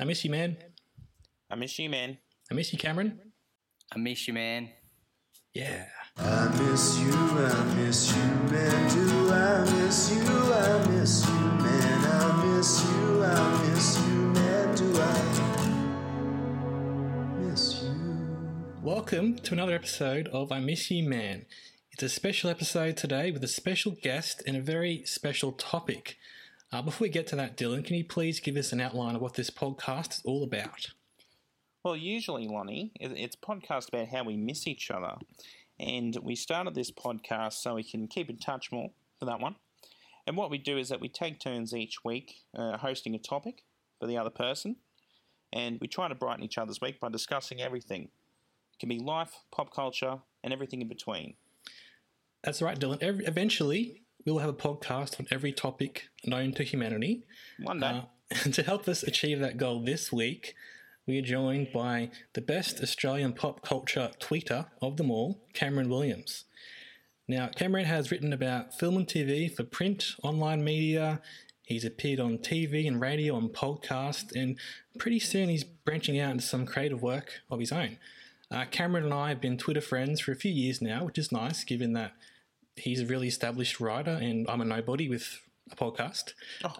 I miss you, man. I miss you, man. I miss you, Cameron. I miss you, man. Yeah. I miss you, I miss you, man. Do I miss you? I miss you, man. I miss you, I miss you, man. Do I miss you? Welcome to another episode of I Miss You Man. It's a special episode today with a special guest and a very special topic. Uh, before we get to that, Dylan, can you please give us an outline of what this podcast is all about? Well, usually, Lonnie, it's a podcast about how we miss each other. And we started this podcast so we can keep in touch more for that one. And what we do is that we take turns each week uh, hosting a topic for the other person. And we try to brighten each other's week by discussing everything. It can be life, pop culture, and everything in between. That's right, Dylan. Every, eventually, we'll have a podcast on every topic known to humanity. One day. Uh, and to help us achieve that goal this week, we are joined by the best Australian pop culture tweeter of them all, Cameron Williams. Now, Cameron has written about film and TV for print, online media. He's appeared on TV and radio and podcast, and pretty soon he's branching out into some creative work of his own. Uh, Cameron and I have been Twitter friends for a few years now, which is nice given that he's a really established writer and I'm a nobody with a podcast.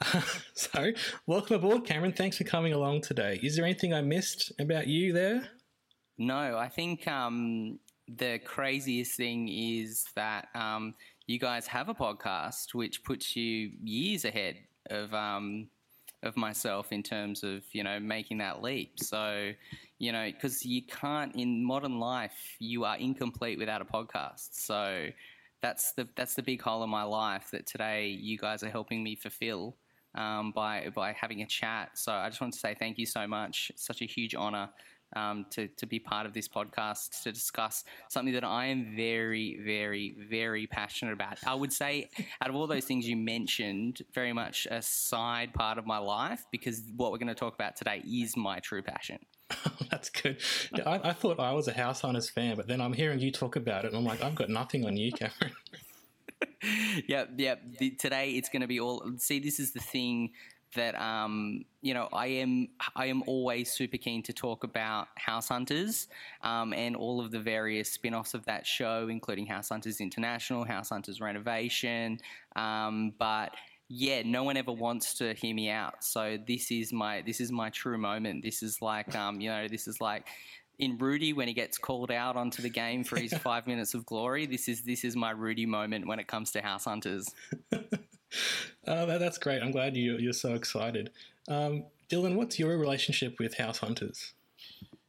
so, welcome aboard, Cameron. Thanks for coming along today. Is there anything I missed about you there? No, I think um, the craziest thing is that um, you guys have a podcast which puts you years ahead of um, of myself in terms of you know making that leap. So you know because you can't in modern life you are incomplete without a podcast. So that's the that's the big hole in my life that today you guys are helping me fulfill um, by by having a chat. So I just want to say thank you so much. It's such a huge honor um, to to be part of this podcast to discuss something that I am very very very passionate about. I would say out of all those things you mentioned, very much a side part of my life because what we're going to talk about today is my true passion. That's good. I, I thought I was a House Hunters fan, but then I'm hearing you talk about it, and I'm like, I've got nothing on you, Cameron. yep, yep. The, today it's going to be all. See, this is the thing that um, you know. I am I am always super keen to talk about House Hunters um, and all of the various spin-offs of that show, including House Hunters International, House Hunters Renovation. Um, but yeah, no one ever wants to hear me out. So this is my this is my true moment. This is like um, you know, this is like in Rudy when he gets called out onto the game for his five minutes of glory. This is this is my Rudy moment when it comes to House Hunters. Oh, that, that's great. I'm glad you, you're so excited. Um, Dylan, what's your relationship with House Hunters?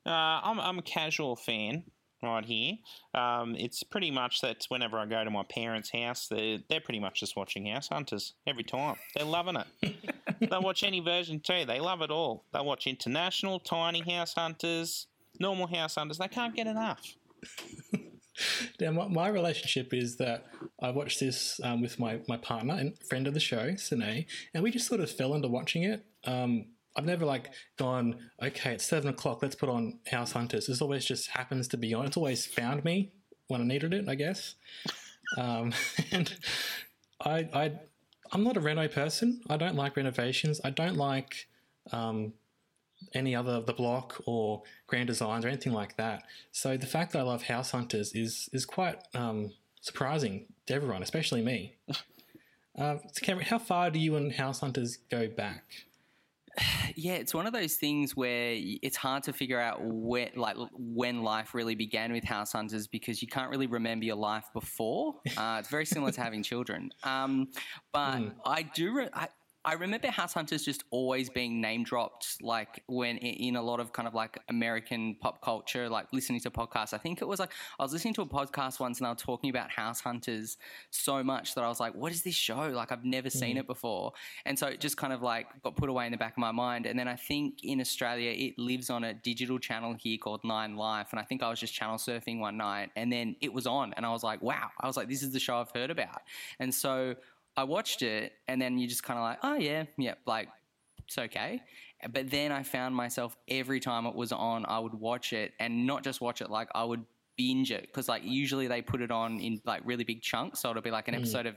Uh, I'm, I'm a casual fan right here. Um, it's pretty much that whenever I go to my parents' house, they're, they're pretty much just watching House Hunters every time. They're loving it. They'll watch any version too. They love it all. They'll watch International, Tiny House Hunters, Normal House Hunters. They can't get enough. Now, my, my relationship is that I watched this um, with my, my partner and friend of the show, Sine, and we just sort of fell into watching it. Um, I've never like gone, okay, it's seven o'clock, let's put on House Hunters. This always just happens to be on. It's always found me when I needed it, I guess. Um, and I, I, I'm not a reno person. I don't like renovations. I don't like um, any other of the block or grand designs or anything like that. So the fact that I love House Hunters is is quite um, surprising to everyone, especially me. Uh, so Cameron, how far do you and House Hunters go back? Yeah, it's one of those things where it's hard to figure out where, like, when life really began with house hunters because you can't really remember your life before. Uh, it's very similar to having children. Um, but I do. Re- I, I remember House Hunters just always being name dropped, like when in a lot of kind of like American pop culture, like listening to podcasts. I think it was like I was listening to a podcast once and I was talking about House Hunters so much that I was like, what is this show? Like I've never seen mm. it before. And so it just kind of like got put away in the back of my mind. And then I think in Australia, it lives on a digital channel here called Nine Life. And I think I was just channel surfing one night and then it was on and I was like, wow. I was like, this is the show I've heard about. And so I watched it, and then you just kind of like, oh yeah, yeah, like it's okay. But then I found myself every time it was on, I would watch it, and not just watch it, like I would binge it because like usually they put it on in like really big chunks, so it'll be like an mm. episode of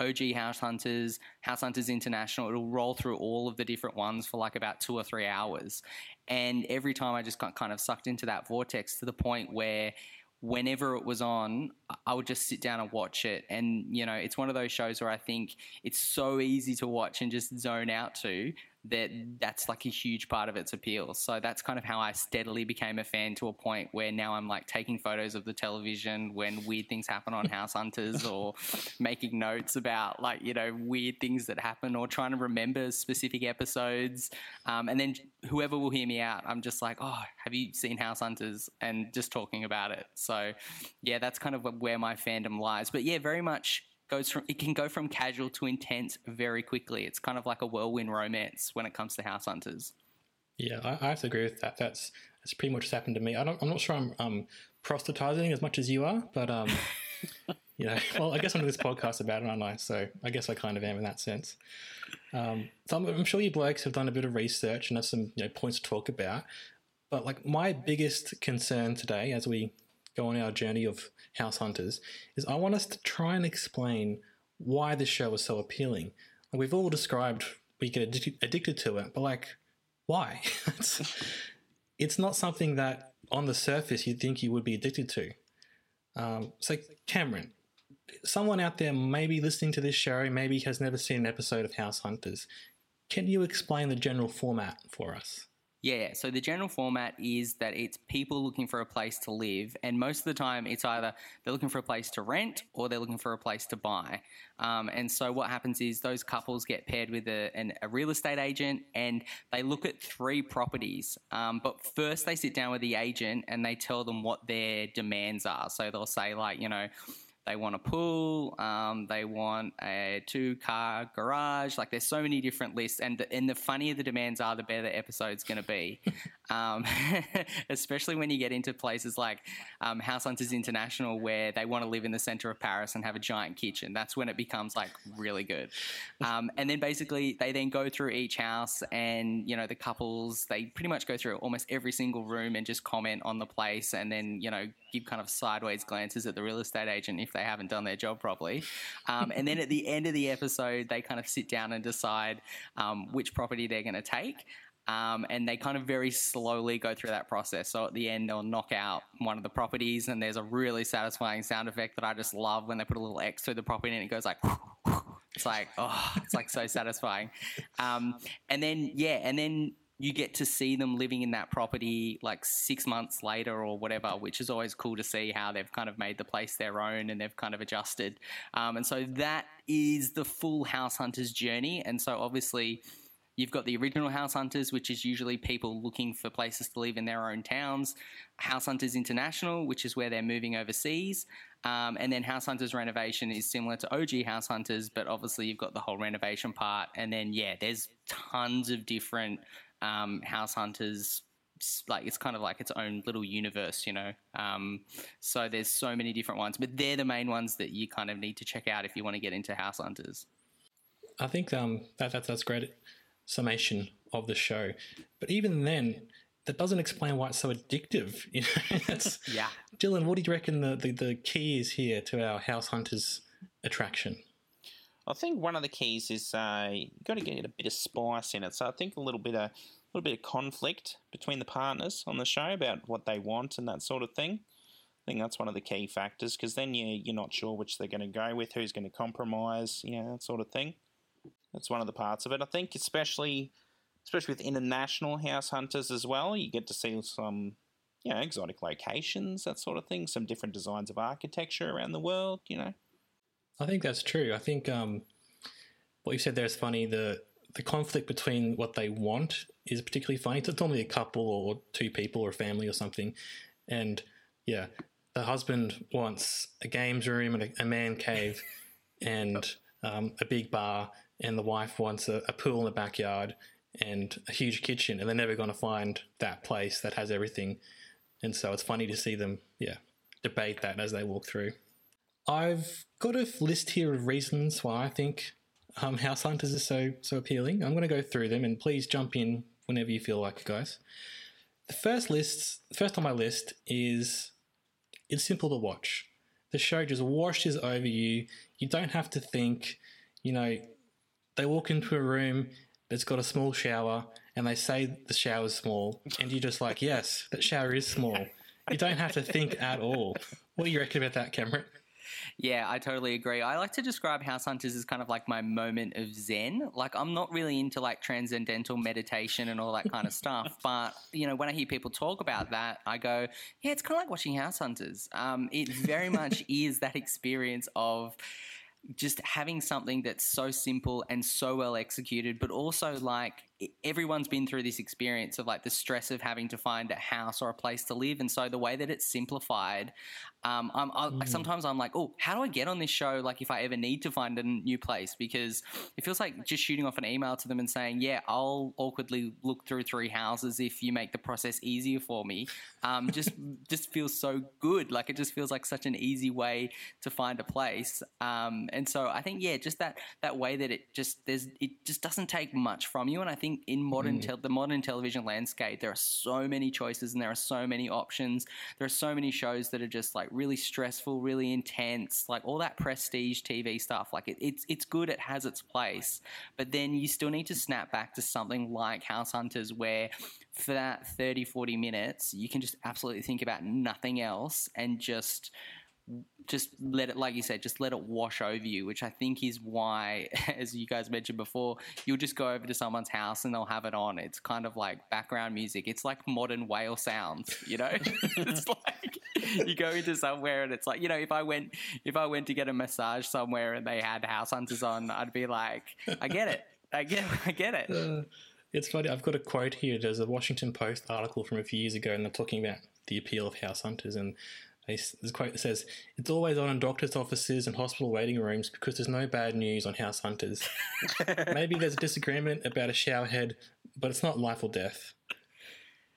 OG House Hunters, House Hunters International. It'll roll through all of the different ones for like about two or three hours, and every time I just got kind of sucked into that vortex to the point where whenever it was on, I would just sit down and watch it. And, you know, it's one of those shows where I think it's so easy to watch and just zone out to that that's like a huge part of its appeal. So that's kind of how I steadily became a fan to a point where now I'm like taking photos of the television when weird things happen on House Hunters or making notes about like, you know, weird things that happen or trying to remember specific episodes. Um, and then whoever will hear me out, I'm just like, oh, have you seen House Hunters? And just talking about it. So yeah, that's kind of where my fandom lies. But yeah, very much goes from it can go from casual to intense very quickly. It's kind of like a whirlwind romance when it comes to House Hunters. Yeah, I, I have to agree with that. That's that's pretty much what's happened to me. I I'm not sure I'm um, proselytizing as much as you are, but um, you know, well, I guess I'm doing this podcast about it, aren't I? So I guess I kind of am in that sense. Um, so I'm, I'm sure you blokes have done a bit of research and have some you know, points to talk about. But like my biggest concern today, as we go on our journey of House Hunters, is I want us to try and explain why this show is so appealing. Like we've all described we get addicted, addicted to it, but like, why? it's, it's not something that on the surface you'd think you would be addicted to. Um, so, Cameron, someone out there maybe listening to this show, maybe has never seen an episode of House Hunters. Can you explain the general format for us? Yeah, so the general format is that it's people looking for a place to live, and most of the time it's either they're looking for a place to rent or they're looking for a place to buy. Um, and so what happens is those couples get paired with a, an, a real estate agent and they look at three properties. Um, but first they sit down with the agent and they tell them what their demands are. So they'll say, like, you know, they want a pool. Um, they want a two-car garage. Like, there's so many different lists, and the, and the funnier the demands are, the better the episode's going to be. um, especially when you get into places like um, House Hunters International, where they want to live in the center of Paris and have a giant kitchen. That's when it becomes like really good. Um, and then basically, they then go through each house, and you know, the couples they pretty much go through almost every single room and just comment on the place, and then you know, give kind of sideways glances at the real estate agent if they haven't done their job properly. Um, and then at the end of the episode, they kind of sit down and decide um, which property they're going to take. Um, and they kind of very slowly go through that process. So at the end, they'll knock out one of the properties, and there's a really satisfying sound effect that I just love when they put a little X through the property and it goes like. It's like oh, it's like so satisfying, um, and then yeah, and then you get to see them living in that property like six months later or whatever, which is always cool to see how they've kind of made the place their own and they've kind of adjusted. Um, and so that is the full House Hunters journey. And so obviously, You've got the original House Hunters, which is usually people looking for places to live in their own towns. House Hunters International, which is where they're moving overseas. Um, and then House Hunters Renovation is similar to OG House Hunters, but obviously you've got the whole renovation part. And then, yeah, there's tons of different um, House Hunters like it's kind of like its own little universe, you know. Um, so there's so many different ones, but they're the main ones that you kind of need to check out if you want to get into House Hunters. I think um, that, that that's great summation of the show. But even then, that doesn't explain why it's so addictive. You know, that's, Yeah. Dylan, what do you reckon the, the, the key is here to our House Hunters attraction? I think one of the keys is uh, you got to get a bit of spice in it. So I think a little bit of a little bit of conflict between the partners on the show about what they want and that sort of thing. I think that's one of the key factors because then you you're not sure which they're going to go with, who's going to compromise, you know, that sort of thing. That's one of the parts of it. I think especially especially with international house hunters as well, you get to see some you know exotic locations, that sort of thing, some different designs of architecture around the world, you know. I think that's true. I think um, what you said there is funny. The the conflict between what they want is particularly funny. It's normally a couple or two people or a family or something, and yeah, the husband wants a games room and a, a man cave and um, a big bar, and the wife wants a, a pool in the backyard and a huge kitchen, and they're never going to find that place that has everything. And so it's funny to see them, yeah, debate that as they walk through. I've got a list here of reasons why I think um, House Hunters is so so appealing. I'm going to go through them, and please jump in whenever you feel like guys. The first list, first on my list is it's simple to watch. The show just washes over you. You don't have to think. You know, they walk into a room that's got a small shower, and they say the shower's small, and you're just like, yes, that shower is small. You don't have to think at all. What do you reckon about that, Cameron? Yeah, I totally agree. I like to describe House Hunters as kind of like my moment of zen. Like, I'm not really into like transcendental meditation and all that kind of stuff. But, you know, when I hear people talk about that, I go, yeah, it's kind of like watching House Hunters. Um, it very much is that experience of just having something that's so simple and so well executed, but also like everyone's been through this experience of like the stress of having to find a house or a place to live. And so the way that it's simplified, um, I'm, I, Mm. sometimes I'm like, oh, how do I get on this show? Like, if I ever need to find a new place, because it feels like just shooting off an email to them and saying, yeah, I'll awkwardly look through three houses if you make the process easier for me. Um, just just feels so good. Like it just feels like such an easy way to find a place. Um, and so I think, yeah, just that that way that it just there's it just doesn't take much from you. And I think in modern mm. tel- the modern television landscape, there are so many choices and there are so many options. There are so many shows that are just like really stressful, really intense, like all that prestige TV stuff. Like it, it's it's good, it has its place, but then you still need to snap back to something like House Hunters, where for that 30, 40 minutes, you can just absolutely think about nothing else and just just let it, like you said, just let it wash over you, which I think is why, as you guys mentioned before, you'll just go over to someone's house and they'll have it on. It's kind of like background music. It's like modern whale sounds, you know? it's like you go into somewhere and it's like, you know, if I went, if I went to get a massage somewhere and they had House Hunters on, I'd be like, I get it. I get, I get it. Uh, it's funny. I've got a quote here. There's a Washington Post article from a few years ago, and they're talking about the appeal of house hunters. And a quote says, "It's always on in doctors' offices and hospital waiting rooms because there's no bad news on house hunters. Maybe there's a disagreement about a shower head, but it's not life or death."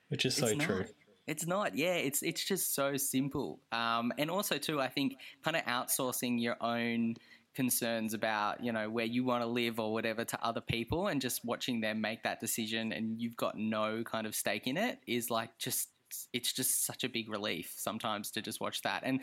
Which is so It's true. not. It's not. Yeah, it's it's just so simple. Um, and also too, I think kind of outsourcing your own concerns about you know where you want to live or whatever to other people and just watching them make that decision and you've got no kind of stake in it is like just it's just such a big relief sometimes to just watch that and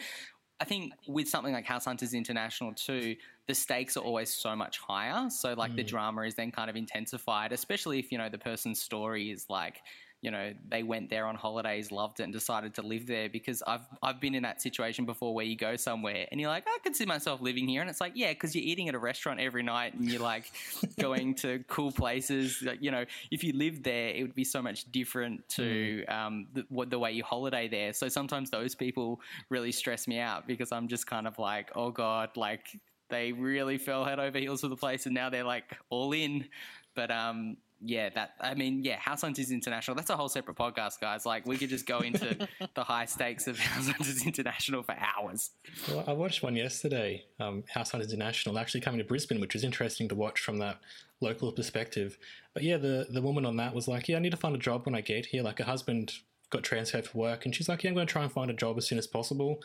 I think with something like House Hunters International too, the stakes are always so much higher. So like the mm. drama is then kind of intensified, especially if you know the person's story is like, you know, they went there on holidays, loved it, and decided to live there. Because I've I've been in that situation before where you go somewhere and you're like, I could see myself living here, and it's like, yeah, because you're eating at a restaurant every night and you're like going to cool places. Like, you know, if you lived there, it would be so much different to um, the, what the way you holiday there. So sometimes those people really stress me out because I'm just kind of like, oh god, like they really fell head over heels for the place and now they're like all in. But um, yeah, that I mean, yeah, House Hunters International. That's a whole separate podcast, guys. Like we could just go into the high stakes of House Hunters International for hours. Well, I watched one yesterday, um, House Hunters International, actually coming to Brisbane, which was interesting to watch from that local perspective. But yeah, the, the woman on that was like, Yeah, I need to find a job when I get here. Like, her husband got transferred for work, and she's like, Yeah, I'm going to try and find a job as soon as possible.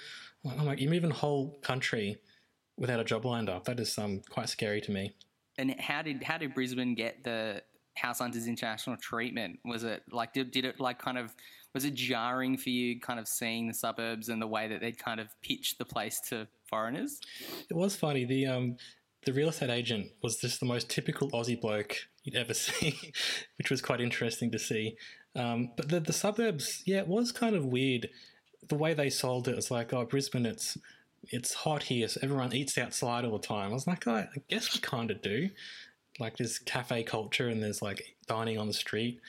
I'm like, You're moving a whole country without a job lined up. That is um, quite scary to me. And how did how did Brisbane get the House Hunters International treatment? Was it like did, did it like kind of was it jarring for you kind of seeing the suburbs and the way that they'd kind of pitched the place to foreigners? It was funny. The um, the real estate agent was just the most typical Aussie bloke you'd ever see, which was quite interesting to see. Um, but the the suburbs, yeah, it was kind of weird. The way they sold it was like, oh, Brisbane, it's it's hot here, so everyone eats outside all the time. I was like, oh, I guess we kind of do. Like there's cafe culture and there's like dining on the street.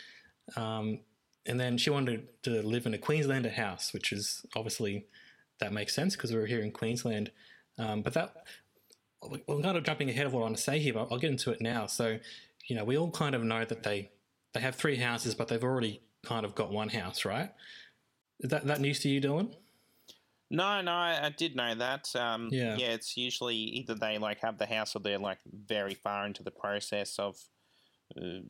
Um, and then she wanted to live in a Queenslander house, which is obviously that makes sense because we are here in Queensland. Um, but that I'm kind of jumping ahead of what I want to say here, but I'll get into it now. So you know, we all kind of know that they they have three houses, but they've already kind of got one house, right? Is that that news to you, Dylan? No, no, I, I did know that. Um, Yeah. yeah, it's usually either they like have the house or they're like very far into the process of uh,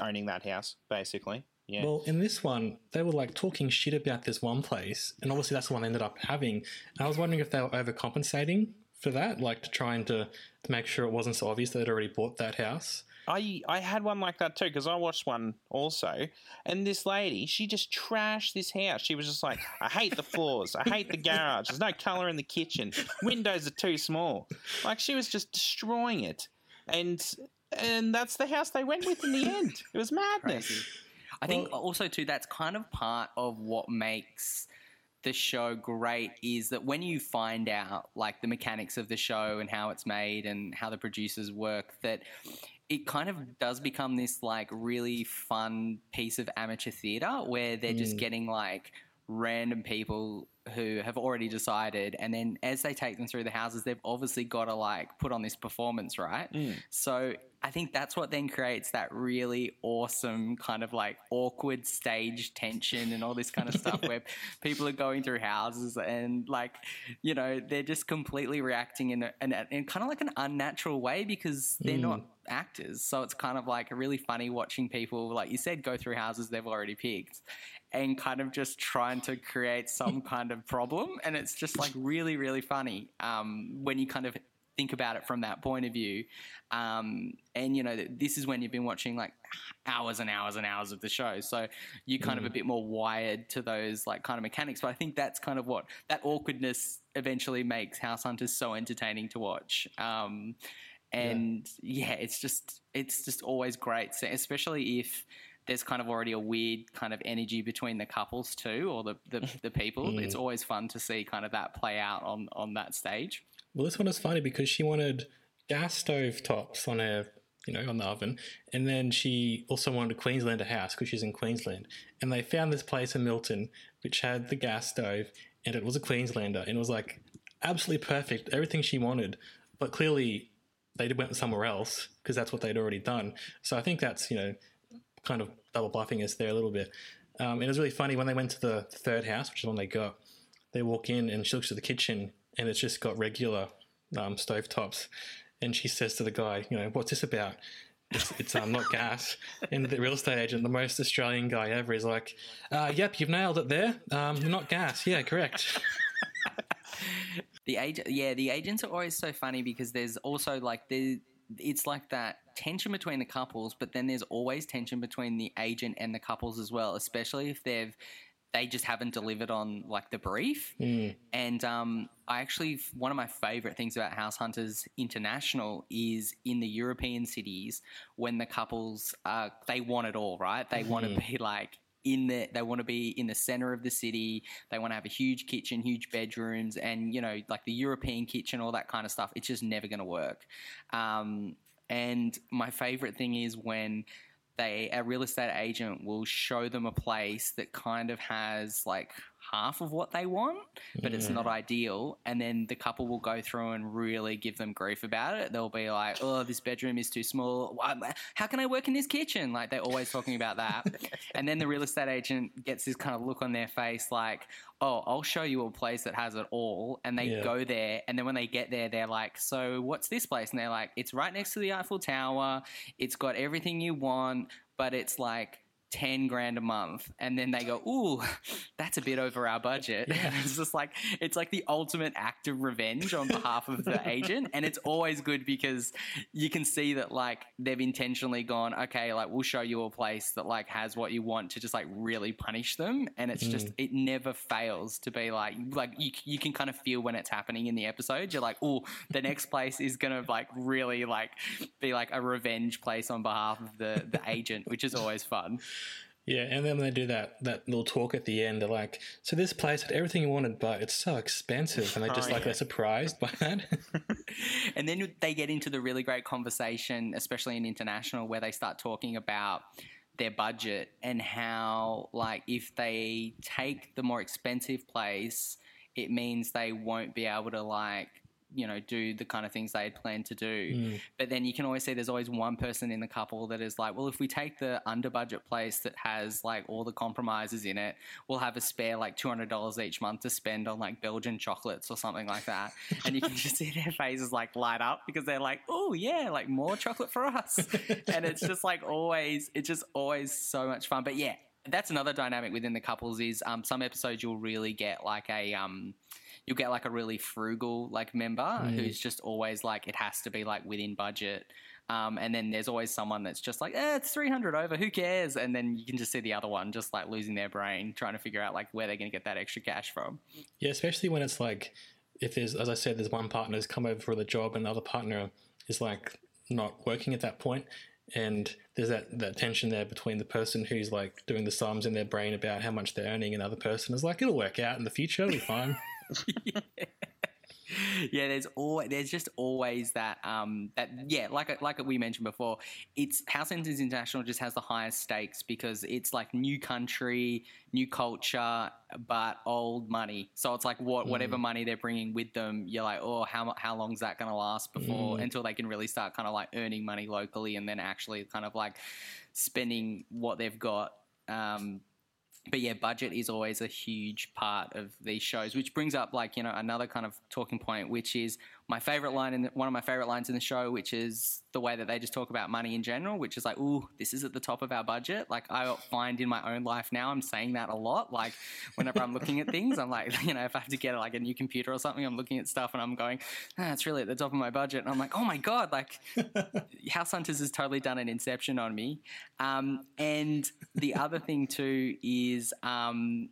owning that house, basically. Yeah. Well, in this one, they were like talking shit about this one place, and obviously that's the one they ended up having. And I was wondering if they were overcompensating for that, like to trying to to make sure it wasn't so obvious they'd already bought that house. I I had one like that too because I watched one also, and this lady she just trashed this house. She was just like, I hate the floors, I hate the garage. There's no color in the kitchen. Windows are too small. Like she was just destroying it, and and that's the house they went with in the end. It was madness. Crazy. I think also too that's kind of part of what makes the show great is that when you find out like the mechanics of the show and how it's made and how the producers work that it kind of does become this like really fun piece of amateur theater where they're just mm. getting like random people who have already decided and then as they take them through the houses they've obviously got to like put on this performance right? Mm. So i think that's what then creates that really awesome kind of like awkward stage tension and all this kind of stuff where people are going through houses and like you know they're just completely reacting in, a, in, a, in kind of like an unnatural way because they're mm. not actors. So it's kind of like a really funny watching people like you said go through houses they've already picked and kind of just trying to create some kind of problem. And it's just like really, really funny um, when you kind of think about it from that point of view. Um, and, you know, this is when you've been watching like hours and hours and hours of the show. So you're kind of a bit more wired to those like kind of mechanics. But I think that's kind of what that awkwardness eventually makes House Hunters so entertaining to watch. Um, and yeah. it's just it's just always great, so- especially if there's kind of already a weird kind of energy between the couples too, or the the, the people. Hmm. It's always fun to see kind of that play out on on that stage. Well, this one is funny because she wanted gas stove tops on her, you know, on the oven, and then she also wanted a Queenslander house because she's in Queensland, and they found this place in Milton which had the gas stove, and it was a Queenslander, and it was like absolutely perfect, everything she wanted, but clearly they went somewhere else because that's what they'd already done. So I think that's you know kind of double bluffing us there a little bit. Um, it was really funny when they went to the third house, which is the one they got. They walk in and she looks at the kitchen and it's just got regular um, stove tops. And she says to the guy, you know, what's this about? It's, it's um, not gas. And the real estate agent, the most Australian guy ever, is like, uh, yep, you've nailed it there. Um, not gas. Yeah, correct. The agent, yeah, the agents are always so funny because there's also like the it's like that tension between the couples, but then there's always tension between the agent and the couples as well, especially if they've they just haven't delivered on like the brief. And um, I actually one of my favorite things about House Hunters International is in the European cities when the couples uh, they want it all, right? They want to be like in the they want to be in the center of the city. They want to have a huge kitchen huge bedrooms and you know like the european kitchen all that kind of stuff. It's just never going to work. Um, and my favorite thing is when they a real estate agent will show them a place that kind of has like half of what they want but it's not ideal. And then the couple will go through and really give them grief about it. They'll be like oh this bedroom is too small. How can i work in this kitchen? Like they're always talking about that. And then the real estate agent gets this kind of look on their face like oh i'll show you a place that has it all. And they Yeah. go there and then when they get there they're like so what's this place? And they're like it's right next to the eiffel tower. It's got everything you want but it's like 10 grand a month and then they go ooh that's a bit over our budget. And it's just like it's like the ultimate act of revenge on behalf of the agent and it's always good because you can see that like they've intentionally gone okay like we'll show you a place that like has what you want to just like really punish them and it's just mm. it never fails to be like like you, you can kind of feel when it's happening in the episode. You're like oh the next place is gonna like really like be like a revenge place on behalf of the the agent which is always fun Yeah, and then when they do that that little talk at the end, they're like, "So this place had everything you wanted, but it's so expensive," and they just Oh, like yeah. they're surprised by that. and then they get into the really great conversation, especially in international, where they start talking about their budget and how, like, if they take the more expensive place, it means they won't be able to like you know do the kind of things they had planned to do. Mm. But then you can always see there's always one person in the couple that is like, well, if we take the under budget place that has like all the compromises in it, we'll have a spare like two hundred dollars each month to spend on like Belgian chocolates or something like that. And you can just see their faces like light up because they're like, oh yeah, like more chocolate for us. and it's just like always, it's just always so much fun. But yeah, that's another dynamic within the couples is um, some episodes you'll really get like a um, you'll get like a really frugal like member who's just always like it has to be like within budget. Um, and then there's always someone that's just like, eh, it's 300 over, who cares? And then you can just see the other one just like losing their brain, trying to figure out like where they're going to get that extra cash from. Yeah, especially when it's like if there's, as I said, there's one partner who's come over for the job and the other partner is like not working at that point, and there's that that tension there between the person who's like doing the sums in their brain about how much they're earning, and the other person is like, it'll work out in the future, it'll be fine. yeah, there's always there's just always that um that yeah, like like we mentioned before, it's House Hunters International just has the highest stakes because it's like new country, new culture, but old money. So it's like what whatever money they're bringing with them, you're like, oh, how how long's that going to last before until they can really start kind of like earning money locally and then actually kind of like spending what they've got. Um, but yeah, budget is always a huge part of these shows, which brings up like you know another kind of talking point, which is my favorite line in the, one of my favorite lines in the show, which is the way that they just talk about money in general, which is like, "Ooh, this is at the top of our budget." Like I find in my own life now, I'm saying that a lot. Like whenever I'm looking at things, I'm like, you know, if I have to get like a new computer or something, I'm looking at stuff and I'm going, ah, "It's really at the top of my budget," and I'm like, "Oh my god!" Like House Hunters has totally done an inception on me. Um, and the other thing too is um,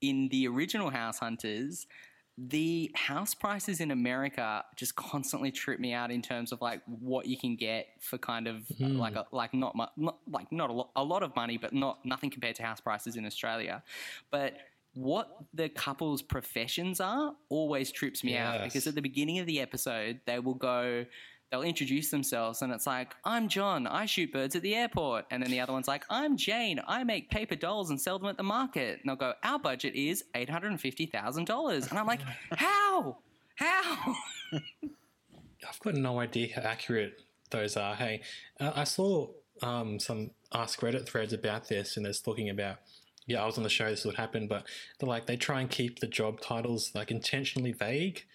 in the original House Hunters, the house prices in America just constantly trip me out in terms of like what you can get for kind of uh, hmm. like a, like not, mu- not like not a lot, a lot of money, but not nothing compared to house prices in Australia. But what the couple's professions are always trips me out because at the beginning of the episode they will go they'll introduce themselves and it's like i'm john i shoot birds at the airport and then the other one's like i'm jane i make paper dolls and sell them at the market and they'll go our budget is $850000 and i'm like how how I've got no idea how accurate those are. Hey, uh, I saw um, some Ask Reddit threads about this, and they're talking about. Yeah, I was on the show. This would happen, but they're like they try and keep the job titles like intentionally vague.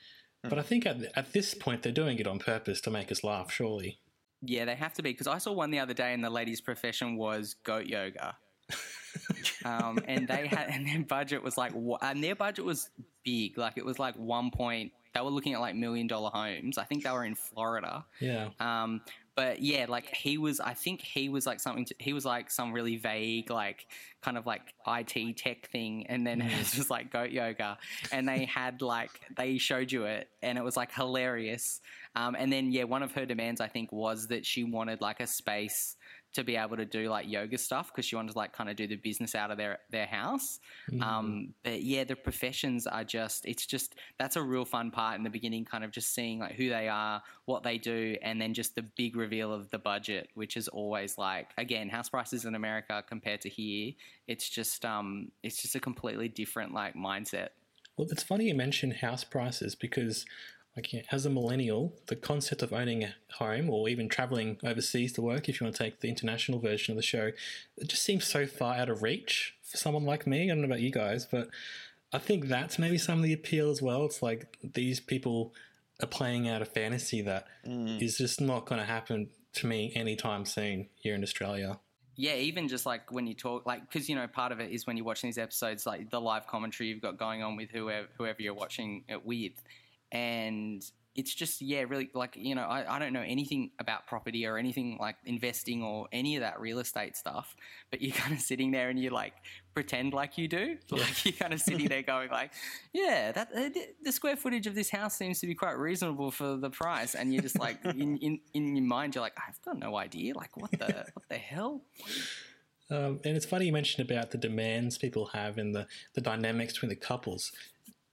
But I think at, at this point they're doing it on purpose to make us laugh. Surely. yeah they have to be because i saw one the other day and the lady's profession was goat yoga um, and they had and their budget was like and their budget was big like it was like one point they were looking at like million dollar homes i think they were in florida Yeah. um, but yeah, like he was, I think he was like something, to, he was like some really vague, like kind of like IT tech thing. And then it was just like goat yoga. And they had like, they showed you it and it was like hilarious. Um, and then, yeah, one of her demands, I think, was that she wanted like a space to be able to do like yoga stuff because she wanted to like kind of do the business out of their their house. Um, but yeah, the professions are just it's just that's a real fun part in the beginning, kind of just seeing like who they are, what they do, and then just the big reveal of the budget, which is always like again house prices in America compared to here. It's just um it's just a completely different like mindset. Well, it's funny you mention house prices because, yeah, as a millennial, the concept of owning a home or even traveling overseas to work, if you want to take the international version of the show, it just seems so far out of reach for someone like me. I don't know about you guys, but I think that's maybe some of the appeal as well. It's like these people are playing out a fantasy that mm. is just not going to happen to me anytime soon here in Australia. yeah, even just like when you talk, like, because you know, part of it is when you're watching these episodes, like the live commentary you've got going on with whoever whoever you're watching it with, and it's just yeah, really like you know, I, I don't know anything about property or anything like investing or any of that real estate stuff, but you're kind of sitting there and you like pretend like you do, like you're kind of sitting there going like, yeah, that uh, the square footage of this house seems to be quite reasonable for the price, and you're just like in in, in your mind, you're like, I've got no idea, like what the what the hell. Um, and it's funny you mentioned about the demands people have and the, the dynamics between the couples.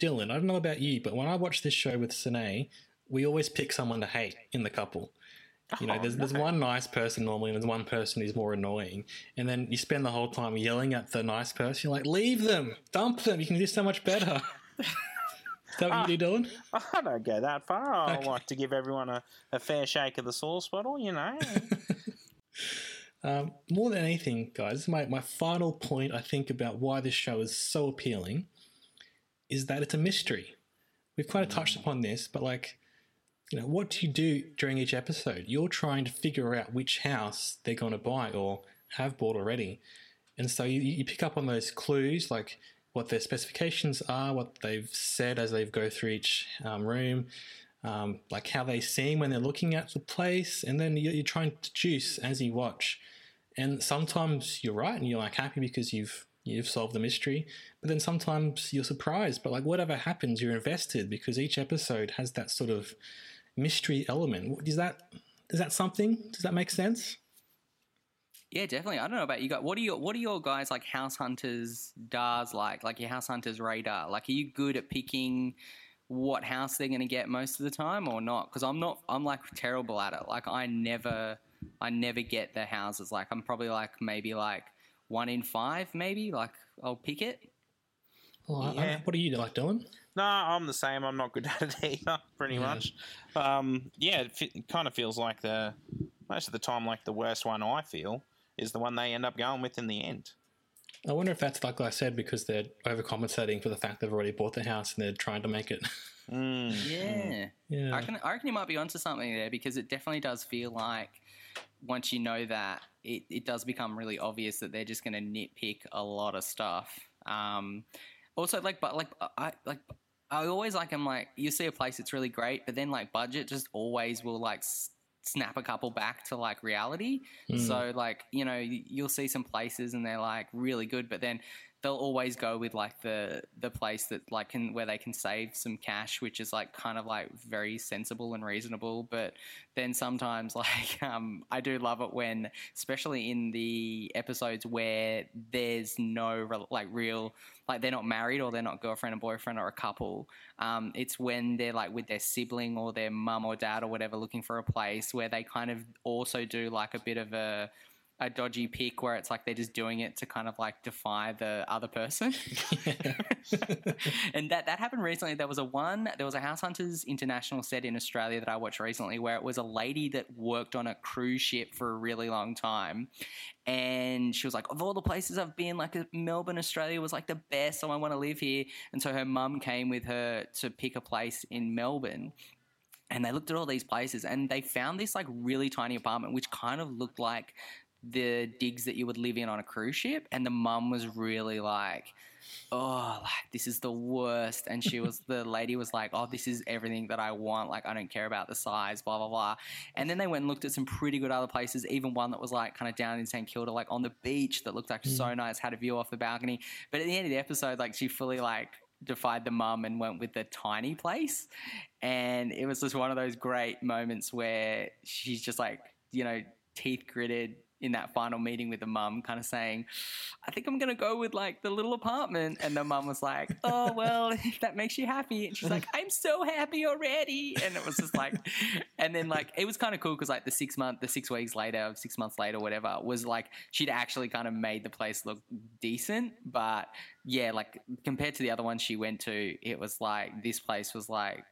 Dylan, I don't know about you, but when I watch this show with Sine, we always pick someone to hate in the couple. You know, Oh, there's, there's no. one nice person normally, and there's one person who's more annoying. And then you spend the whole time yelling at the nice person. You're like, leave them, dump them. You can do so much better. that what you do, Dylan? I don't go that far. I like to give everyone a, a fair shake of the sauce bottle, you know. Um, more than anything, guys, my, my final point I think about why this show is so appealing is that it's a mystery. We've kind of touched upon this, but like, you know, what do you do during each episode? You're trying to figure out which house they're going to buy or have bought already. And so you, you pick up on those clues, like what their specifications are, what they've said as they go through each um, room, um, like how they seem when they're looking at the place, and then you're, you're trying to deduce as you watch. And sometimes you're right, and you're like happy because you've you've solved the mystery. But then sometimes you're surprised. But like whatever happens, you're invested because each episode has that sort of mystery element. Is that is that something? Does that make sense? Yeah, definitely. I don't know about you guys. What are your What are your guys like house hunters DARs like? Like your house hunters radar? Like, are you good at picking what house they're going to get most of the time or not? Because I'm not. I'm like terrible at it. Like, I never. I never get the houses. Like, I'm probably like maybe like one in five, maybe. Like, I'll pick it. Well, I- I- Yeah. what are you like, Dylan? No, I'm the same. I'm not good at it either, pretty Yeah. much. Um, yeah, it, fe- it kind of feels like the most of the time, like the worst one I feel is the one they end up going with in the end. I wonder if that's like I said because they're overcompensating for the fact they've already bought the house and they're trying to make it. Mm. Yeah. yeah. I reckon, I reckon you might be onto something there because it definitely does feel like once you know that, it, it does become really obvious that they're just going to nitpick a lot of stuff. Um, also, like, but like, I like. I always like. I'm like, you see a place that's really great, but then like budget just always will like s- snap a couple back to like reality. So like, you know, you'll see some places and they're like really good, but then they'll always go with like the the place that like can where they can save some cash, which is like kind of like very sensible and reasonable. But then sometimes like um, I do love it when, especially in the episodes where there's no like real like they're not married or they're not girlfriend and boyfriend or a couple. Um, it's when they're like with their sibling or their mum or dad or whatever looking for a place where they kind of also do like a bit of a a dodgy pick where it's like they're just doing it to kind of like defy the other person. and that that happened recently. There was a one there was a House Hunters International set in Australia that I watched recently where it was a lady that worked on a cruise ship for a really long time. And she was like, of all the places I've been, like Melbourne, Australia was like the best, so I want to live here. And so her mum came with her to pick a place in Melbourne and they looked at all these places and they found this like really tiny apartment which kind of looked like the digs that you would live in on a cruise ship and the mum was really like oh like this is the worst. And she was the lady was like oh this is everything that i want. Like i don't care about the size blah blah blah. And then they went and looked at some pretty good other places even one that was like kind of down in st kilda like on the beach that looked like mm. so nice had a view off the balcony. But at the end of the episode like she fully like defied the mum and went with the tiny place. And it was just one of those great moments where she's just like you know teeth gritted in that final meeting with the mum kind of saying i think i'm going to go with like the little apartment. And the mum was like oh well if that makes you happy. And she's like i'm so happy already. And it was just like and then like it was kind of cool because like the six month the six weeks later six months later whatever was like she'd actually kind of made the place look decent. But yeah like compared to the other one she went to it was like this place was like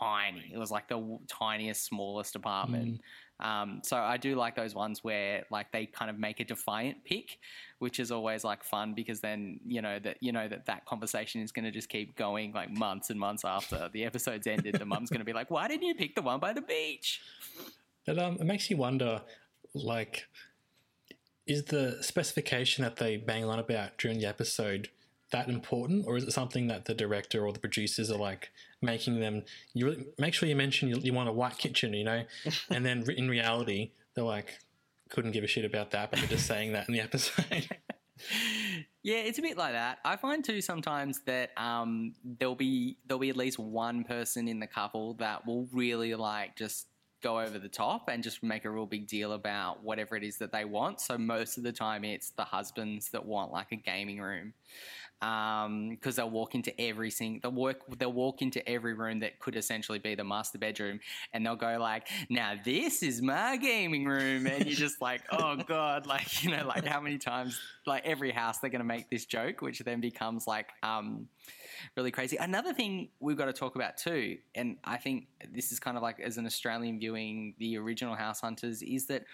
tiny. It was like the w- tiniest smallest apartment mm. Um, so I do like those ones where like they kind of make a defiant pick, which is always like fun because then you know that you know that that conversation is going to just keep going like months and months after the episode's ended. The mum's going to be like, "Why didn't you pick the one by the beach?" But um, it makes you wonder, like, is the specification that they bang on about during the episode that important, or is it something that the director or the producers are like making them? You really, make sure you mention you, you want a white kitchen, you know, and then in reality they're like couldn't give a shit about that, but they're just saying that in the episode. Yeah, it's a bit like that. I find too sometimes that um, there'll be there'll be at least one person in the couple that will really like just go over the top and just make a real big deal about whatever it is that they want. So most of the time, it's the husbands that want like a gaming room because um, they'll walk into every single they'll work they'll walk into every room that could essentially be the master bedroom and they'll go like now this is my gaming room and you're just like oh god like you know like how many times like every house they're going to make this joke which then becomes like um really crazy another thing we've got to talk about too and i think this is kind of like as an australian viewing the original house hunters is that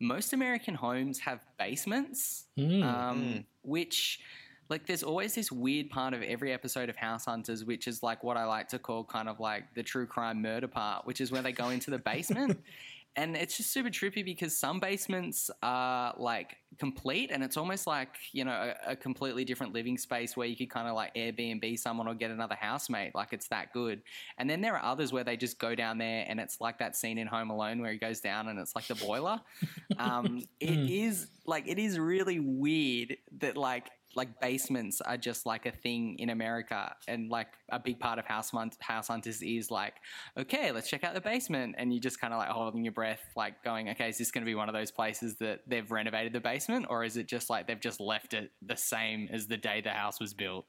most american homes have basements Mm. um, which like there's always this weird part of every episode of House Hunters, which is like what I like to call kind of like the true crime murder part, which is where they go into the basement. and it's just super trippy because some basements are like complete and it's almost like, you know, a, a completely different living space where you could kind of like Airbnb someone or get another housemate. Like it's that good. And then there are others where they just go down there and it's like that scene in Home Alone where he goes down and it's like the boiler. Um, it is like, it is really weird that like, like basements are just like a thing in America, and like a big part of house hunt, house hunters is like, okay, let's check out the basement, and you're just kind of like holding your breath, like going, okay, is this going to be one of those places that they've renovated the basement, or is it just like they've just left it the same as the day the house was built?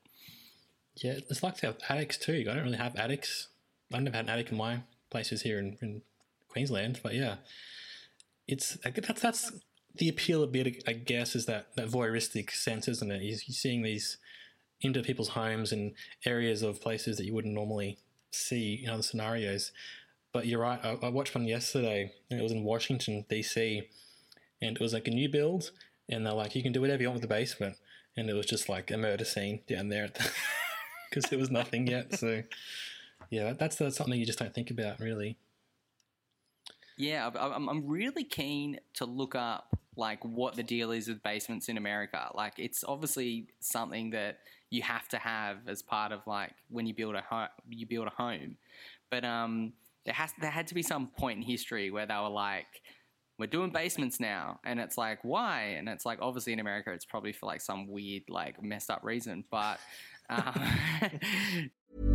Yeah, it's like to have attics too. I don't really have attics. I've never had an attic in my places here in, in Queensland, but yeah, it's that's that's the appeal a bit. I guess is that that voyeuristic sense, isn't it? You're, seeing these into people's homes and areas of places that you wouldn't normally see in other scenarios. But you're right. I, I watched one yesterday, it was in Washington D.C., and it was like a new build, and they're like, you can do whatever you want with the basement, and it was just like a murder scene down there because there was nothing yet. So yeah, that's, that's something you just don't think about really. Yeah, I'm really keen to look up like what the deal is with basements in America. Like, it's obviously something that you have to have as part of like when you build a home. You build a home, but um, there has there had to be some point in history where they were like, "We're doing basements now," and it's like, why? And it's like, obviously in America, it's probably for like some weird like messed up reason, but. Um,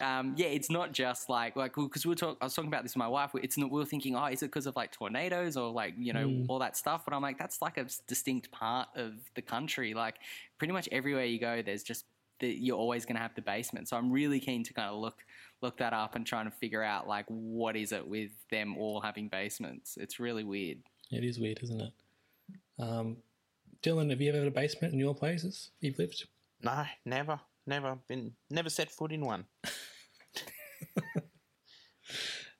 um, yeah, it's not just like like because we were talk, I was talking about this with my wife. It's not, we were thinking, oh, is it because of like tornadoes or like you know all that stuff? But I'm like, that's like a distinct part of the country. Like pretty much everywhere you go, there's just the, you're always going to have the basement. So I'm really keen to kind of look look that up and trying to figure out like what is it with them all having basements. It's really weird. It is weird, isn't it? Um, Dylan, have you ever had a basement in your places you've lived? No, never, never been, never set foot in one.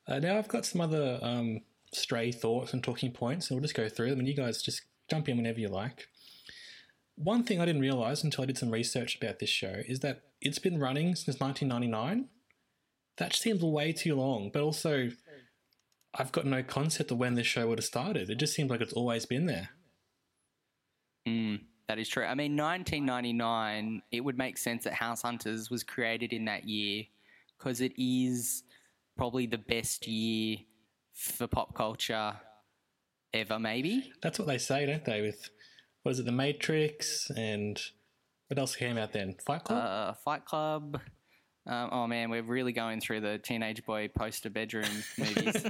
Uh, now I've got some other um, stray thoughts and talking points, and we'll just go through them, and you guys just jump in whenever you like. One thing I didn't realize until I did some research about this show is that it's been running since 1999. That seems way too long, but also I've got no concept of when this show would have started. It just seems like it's always been there. Mm, that is true. I mean, 1999, it would make sense that House Hunters was created in that year because it is probably the best year for pop culture ever, maybe. That's what they say, don't they? With what is it, The Matrix, and what else came out then? Fight Club. Uh, Fight Club. Um, oh man, we're really going through the teenage boy poster bedroom movies.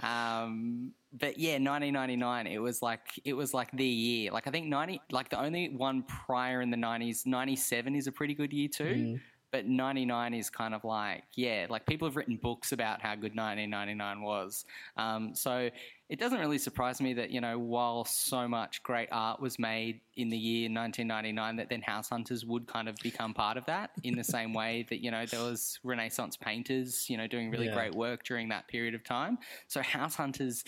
um, but yeah, 1999. It was like it was like the year. Like I think 90. Like the only one prior in the 90s, 97 is a pretty good year too. But but 99 is kind of like, yeah, like people have written books about how good 1999 was. Um, so it doesn't really surprise me that, you know, while so much great art was made in the year 1999, that then House Hunters would kind of become part of that in the same way that, you know, there was Renaissance painters, you know, doing really Yeah. great work during that period of time. So House Hunters,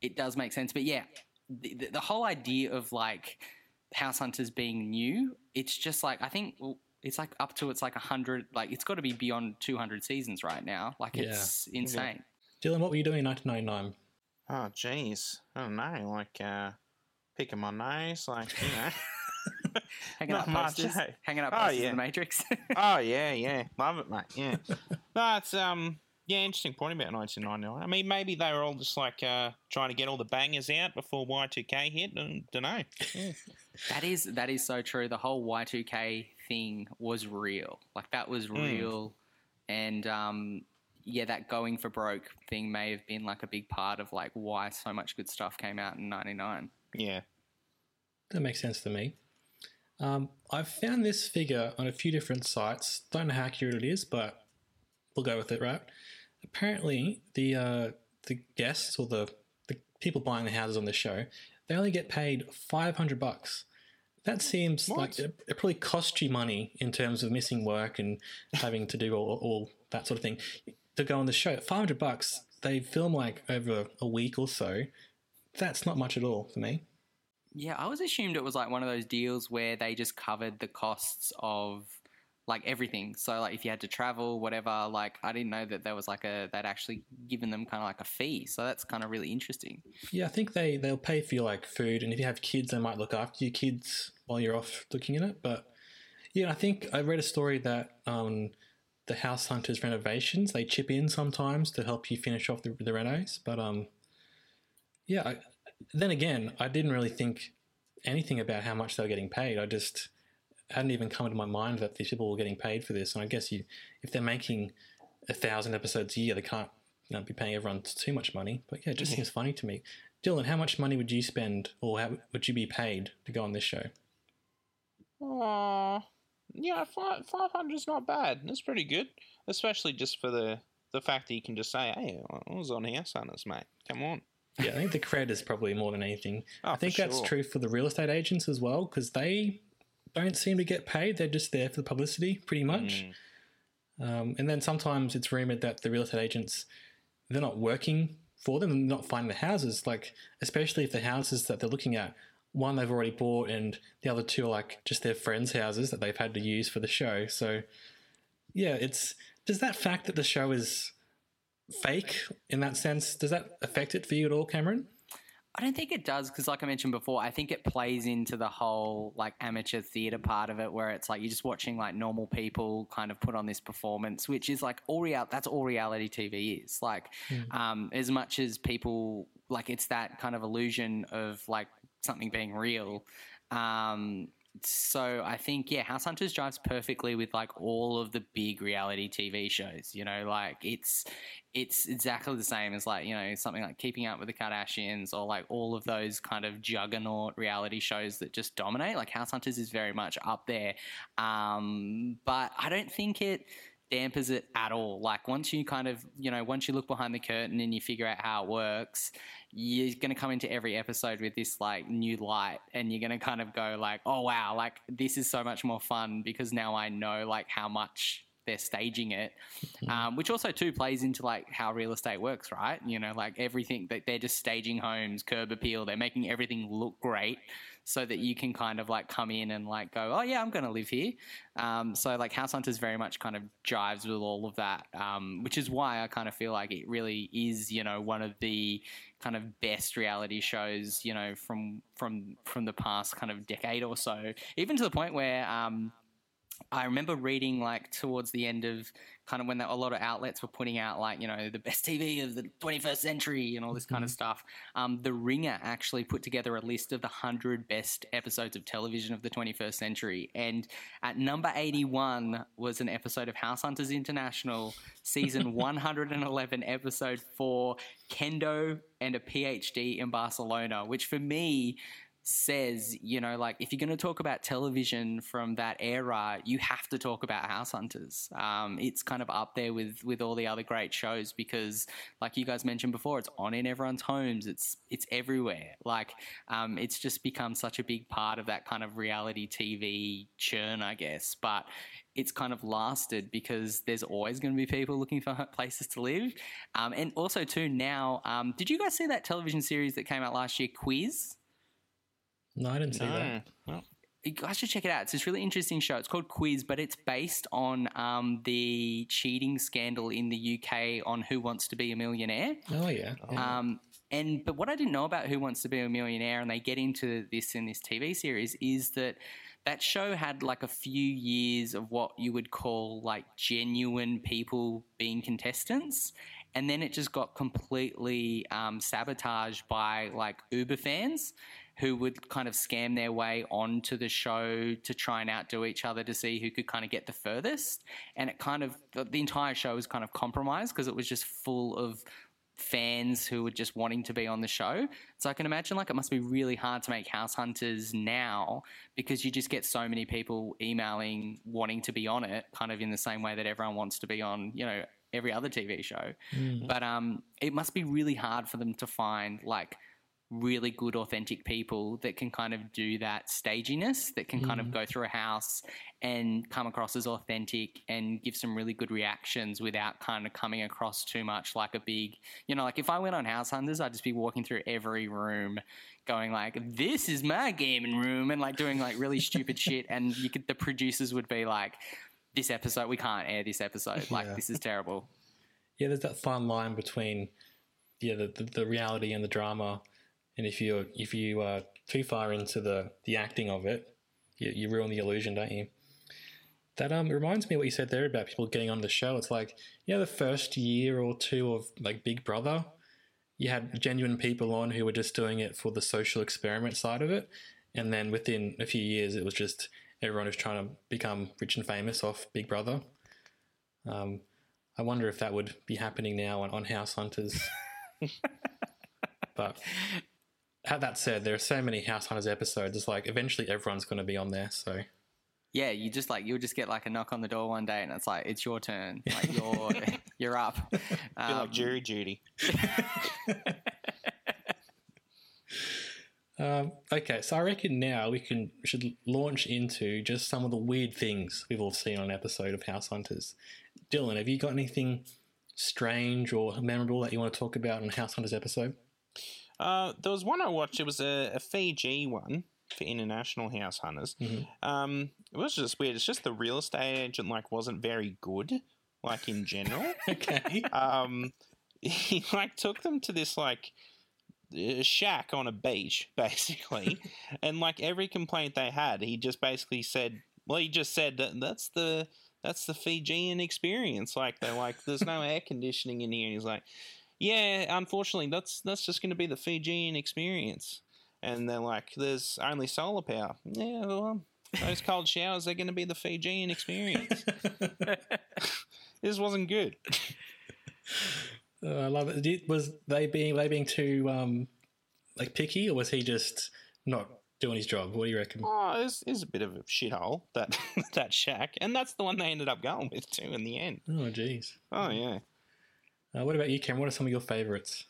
it does make sense. But yeah, the, the, the whole idea of like House Hunters being new, it's just like, I think. Well, It's like up to it's like hundred, like it's got to be beyond two hundred seasons right now. Like Yeah. it's insane. Dylan, what were you doing in 1999? Oh, jeez. I don't know. Like, uh, picking my nose, like, you know. Hanging Not up much, posters, eh? hanging up Oh, posters yeah. in the Matrix. oh, yeah, yeah. Love it, mate. Yeah. no, it's, um, yeah, interesting point about 1999. I mean, maybe they were all just like uh, trying to get all the bangers out before Y2K hit. I don't know. That is that is so true. The whole Y two K thing was real. Like that was Mm. real, and um, yeah, that going for broke thing may have been like a big part of like why so much good stuff came out in '99. Yeah. That makes sense to me. Um, I've found this figure on a few different sites. Don't know how accurate it is, but we'll go with it, right? Apparently, the uh, the guests or the the people buying the houses on the show, they only get paid five hundred bucks. That seems like it, it probably cost you money in terms of missing work and having to do all, all that sort of thing to go on the show. Five hundred bucks. They film like over a week or so. That's not much at all for me. Yeah, I was assumed it was like one of those deals where they just covered the costs of like everything. So like if you had to travel, whatever, like I didn't know that there was like a they'd actually given them kind of like a fee. So that's kind of really interesting. Yeah, I think they they'll pay for your like food, and if you have kids, they might look after your kids while you're off looking at it. But yeah, I think I read a story that um, the house hunters renovations they chip in sometimes to help you finish off the, the renos. But um, yeah, I, then again, I didn't really think anything about how much they were getting paid. I just hadn't even come into my mind that these people were getting paid for this. And I guess you, if they're making a thousand episodes a year, they can't you know, be paying everyone too much money. But yeah, it just seems funny to me. Dylan, how much money would you spend, or how would you be paid to go on this show? Uh, yeah, five five hundred is not bad. That's pretty good, especially just for the the fact that you can just say, "Hey, I was on House Hunters, mate. Come on." Yeah, I think the cred is probably more than anything. Oh, I think that's sure. true for the real estate agents as well because they don't seem to get paid. They're just there for the publicity, pretty much. Mm. Um, and then sometimes it's rumored that the real estate agents they're not working for them and not finding the houses. Like especially if the houses that they're looking at, one they've already bought, and the other two are like just their friends' houses that they've had to use for the show. So yeah, it's does that fact that the show is fake in that sense does that affect it for you at all, Cameron? I don't think it does because, like I mentioned before, I think it plays into the whole like amateur theater part of it, where it's like you're just watching like normal people kind of put on this performance, which is like all real. That's all reality TV is. Like, um, as much as people like, it's that kind of illusion of like something being real. Um, so I think yeah, House Hunters jives perfectly with like all of the big reality TV shows. You know, like it's it's exactly the same as like you know something like Keeping Up with the Kardashians or like all of those kind of juggernaut reality shows that just dominate. Like House Hunters is very much up there, um, but I don't think it dampers it at all. Like once you kind of you know once you look behind the curtain and you figure out how it works, you're going to come into every episode with this like new light and you're going to kind of go like oh wow like this is so much more fun because now i know like how much they're staging it. Um, which also too plays into like how real estate works right? You know like everything that they're just staging homes curb appeal they're making everything look great so that you can kind of like come in and like go oh yeah i'm going to live here. Um, so like house hunters very much kind of jives with all of that um, which is why i kind of feel like it really is you know one of the kind of best reality shows, you know, from from from the past kind of decade or so. Even to the point where um, I remember reading like towards the end of kind of when the, a lot of outlets were putting out like you know the best TV of the 21st century and all this kind of stuff. Um, the Ringer actually put together a list of the hundred best episodes of television of the 21st century, and at number 81 was an episode of House Hunters International, season 111, episode four, Kendo and a PhD in Barcelona, which for me says, you know, like if you're going to talk about television from that era, you have to talk about House Hunters. Um, it's kind of up there with with all the other great shows because, like you guys mentioned before, it's on in everyone's homes. It's it's everywhere. Like um, it's just become such a big part of that kind of reality TV churn, I guess. But it's kind of lasted because there's always going to be people looking for places to live. Um, and also, too, now, um, did you guys see that television series that came out last year, Quiz? No, I didn't see No. that. Well, You guys should check it out. It's this really interesting show. It's called Quiz, but it's based on um, the cheating scandal in the UK on Who Wants to Be a Millionaire. Oh yeah. yeah. Um, and but what I didn't know about Who Wants to Be a Millionaire, and they get into this in this TV series, is that that show had like a few years of what you would call like genuine people being contestants, and then it just got completely um, sabotaged by like Uber fans who would kind of scam their way onto the show to try and outdo each other to see who could kind of get the furthest. And it kind of, the entire show was kind of compromised because it was just full of fans who were just wanting to be on the show. So I can imagine like it must be really hard to make House Hunters now because you just get so many people emailing wanting to be on it, kind of in the same way that everyone wants to be on, you know, every other TV show. But um, it must be really hard for them to find like really good authentic people that can kind of do that staginess that can kind of mm. go through a house and come across as authentic and give some really good reactions without kind of coming across too much like a big you know like if i went on house hunters i'd just be walking through every room going like this is my gaming room and like doing like really stupid shit. And you could the producers would be like this episode we can't air this episode. Like Yeah. this is terrible. Yeah, there's that fine line between yeah the, the, the reality and the drama, and if you if you are too far into the the acting of it, you, you ruin the illusion, don't you? That um reminds me of what you said there about people getting on the show. It's like you know the first year or two of like Big Brother, you had genuine people on who were just doing it for the social experiment side of it, and then within a few years, it was just everyone was trying to become rich and famous off Big Brother. Um, I wonder if that would be happening now on, on House Hunters. but that said, there are so many House Hunters episodes. It's like eventually everyone's going to be on there. So Yeah, you just like you'll just get like a knock on the door one day, and it's like it's your turn. Like you're you're up. feel Um, like jury duty. um, okay, so I reckon now we can we should launch into just some of the weird things we've all seen on an episode of House Hunters. Dylan, have you got anything strange or memorable that you want to talk about on a House Hunters episode? Uh, there was one I watched. It was a, a Fiji one for international house hunters. Um, it was just weird. It's just the real estate agent like wasn't very good, like in general. Okay. um, he like took them to this like uh, shack on a beach, basically, and like every complaint they had, he just basically said, "Well, he just said that that's the." That's the Fijian experience. Like they're like, there's no air conditioning in here. And he's like, yeah, unfortunately, that's that's just going to be the Fijian experience. And they're like, there's only solar power. Yeah, well, those cold showers are going to be the Fijian experience. this wasn't good. Uh, I love it. Did, was they being they being too um, like picky, or was he just not doing his job? What do you reckon? Oh, it's, it's a bit of a shithole that that shack, and that's the one they ended up going with too in the end. Oh, jeez. Oh yeah. Uh, what about you, Cam? What are some of your favourites?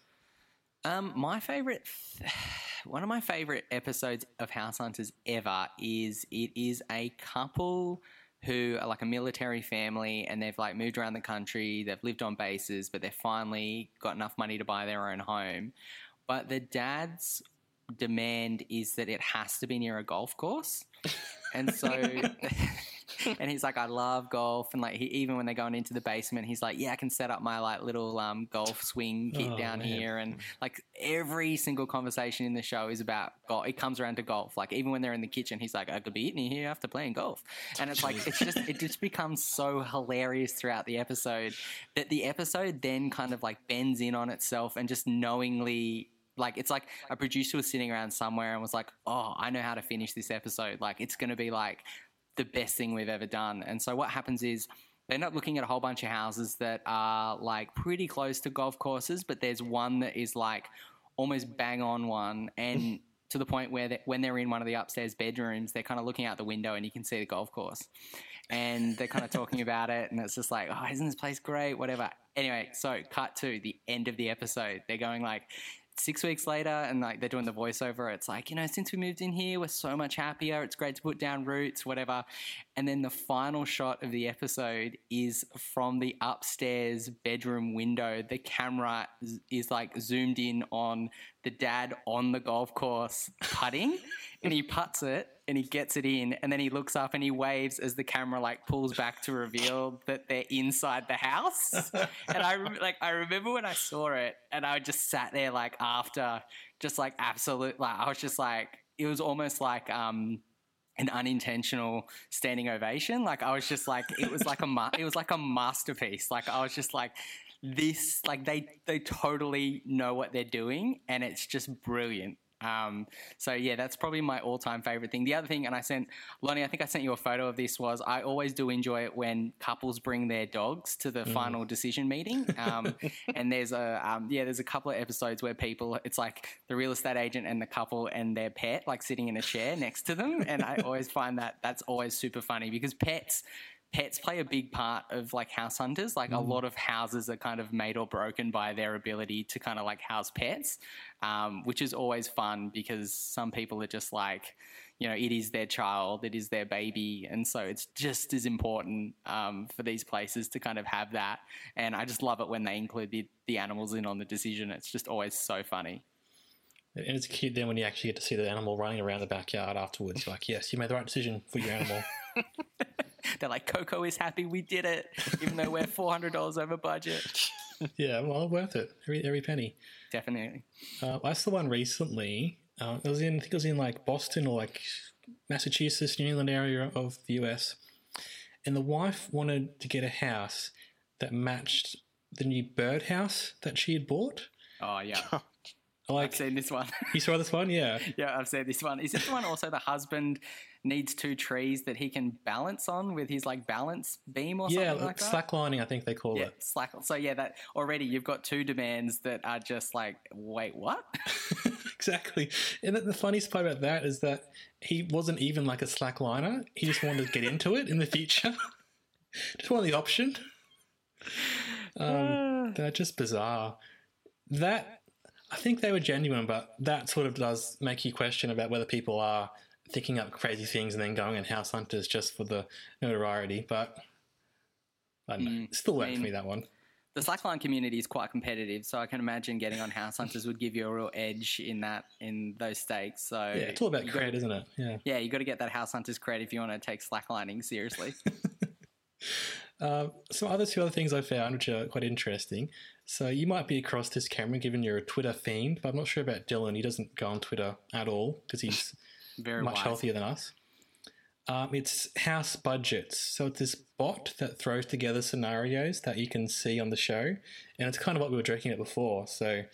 Um, my favorite, one of my favorite episodes of House Hunters ever is it is a couple who are like a military family and they've like moved around the country. They've lived on bases, but they've finally got enough money to buy their own home. But the dad's demand is that it has to be near a golf course. And so, and he's like, I love golf. And like, he, even when they're going into the basement, he's like, yeah, I can set up my like little um, golf swing kit Oh, down man. here. And like every single conversation in the show is about golf. It comes around to golf. Like even when they're in the kitchen, he's like, I could be eating here after playing golf. And it's like, it's just, it just becomes so hilarious throughout the episode that the episode then kind of like bends in on itself and just knowingly like it's like a producer was sitting around somewhere and was like, "Oh, I know how to finish this episode. Like it's going to be like the best thing we've ever done." And so what happens is they end up looking at a whole bunch of houses that are like pretty close to golf courses, but there's one that is like almost bang on one and to the point where they, when they're in one of the upstairs bedrooms, they're kind of looking out the window and you can see the golf course. And they're kind of talking about it, and it's just like, oh, isn't this place great? Whatever. Anyway, so cut to the end of the episode. They're going like, six weeks later and like they're doing the voiceover it's like you know since we moved in here we're so much happier. It's great to put down roots whatever. And then the final shot of the episode is from the upstairs bedroom window. The camera is, like zoomed in on the dad on the golf course putting and he puts it and he gets it in and then he looks up and he waves as the camera like pulls back to reveal that they're inside the house. And i like i remember when i saw it and i just sat there like after just like absolute like i was just like it was almost like um an unintentional standing ovation. Like i was just like it was like a ma- it was like a masterpiece. Like i was just like this like they they totally know what they're doing and it's just brilliant um, so yeah, that's probably my all-time favorite thing. The other thing, and I sent Lonnie, I think I sent you a photo of this. Was I always do enjoy it when couples bring their dogs to the final decision meeting. Um, and there's a um, yeah, there's a couple of episodes where people, it's like the real estate agent and the couple and their pet, like sitting in a chair next to them. And I always find that that's always super funny because pets pets play a big part of like house hunters. Like a lot of houses are kind of made or broken by their ability to kind of like house pets, um, which is always fun because some people are just like, you know, it is their child, it is their baby. And so it's just as important um, for these places to kind of have that. And I just love it when they include the, the animals in on the decision. It's just always so funny. And it's cute then when you actually get to see the animal running around the backyard afterwards. Like, yes, you made the right decision for your animal. They're like, Coco is happy we did it, even though we're $400 over budget. yeah, well, worth it. Every, every penny. Definitely. Uh, I saw one recently. Uh, it was in, I think it was in like Boston or like Massachusetts, New England area of the US. And the wife wanted to get a house that matched the new birdhouse that she had bought. Oh, yeah. Like I've seen this one. you saw this one, yeah. yeah, I've seen this one. Is this one also the husband needs two trees that he can balance on with his like balance beam or Yeah, something like that? slacklining, I think they call Yeah, it. slack. So yeah, that already you've got two demands that are just like, wait, what? exactly. And the, funniest part about that is that he wasn't even like a slackliner. He just wanted to get into it in the future. just wanted the option. Um, they're just bizarre. That I think they were genuine, but that sort of does make you question about whether people are thinking up crazy things and then going on house hunters just for the notoriety. But I don't know. It still worked for mean- me that one. the slackline community is quite competitive, so I can imagine getting on House Hunters would give you a real edge in that in those stakes. So Yeah, it's all about gotta- isn't it? Yeah. Yeah, you got to get that House Hunters cred if you want to take slacklining seriously. Uh, some other two other things I found which are quite interesting. So you might be across this Cameron given you're a Twitter fiend, but I'm not sure about Dylan. He doesn't go on Twitter at all because he's Very much wise. healthier than us. Um, it's House Budgets. So it's this bot that throws together scenarios that you can see on the show. And it's kind of what we were joking at before. So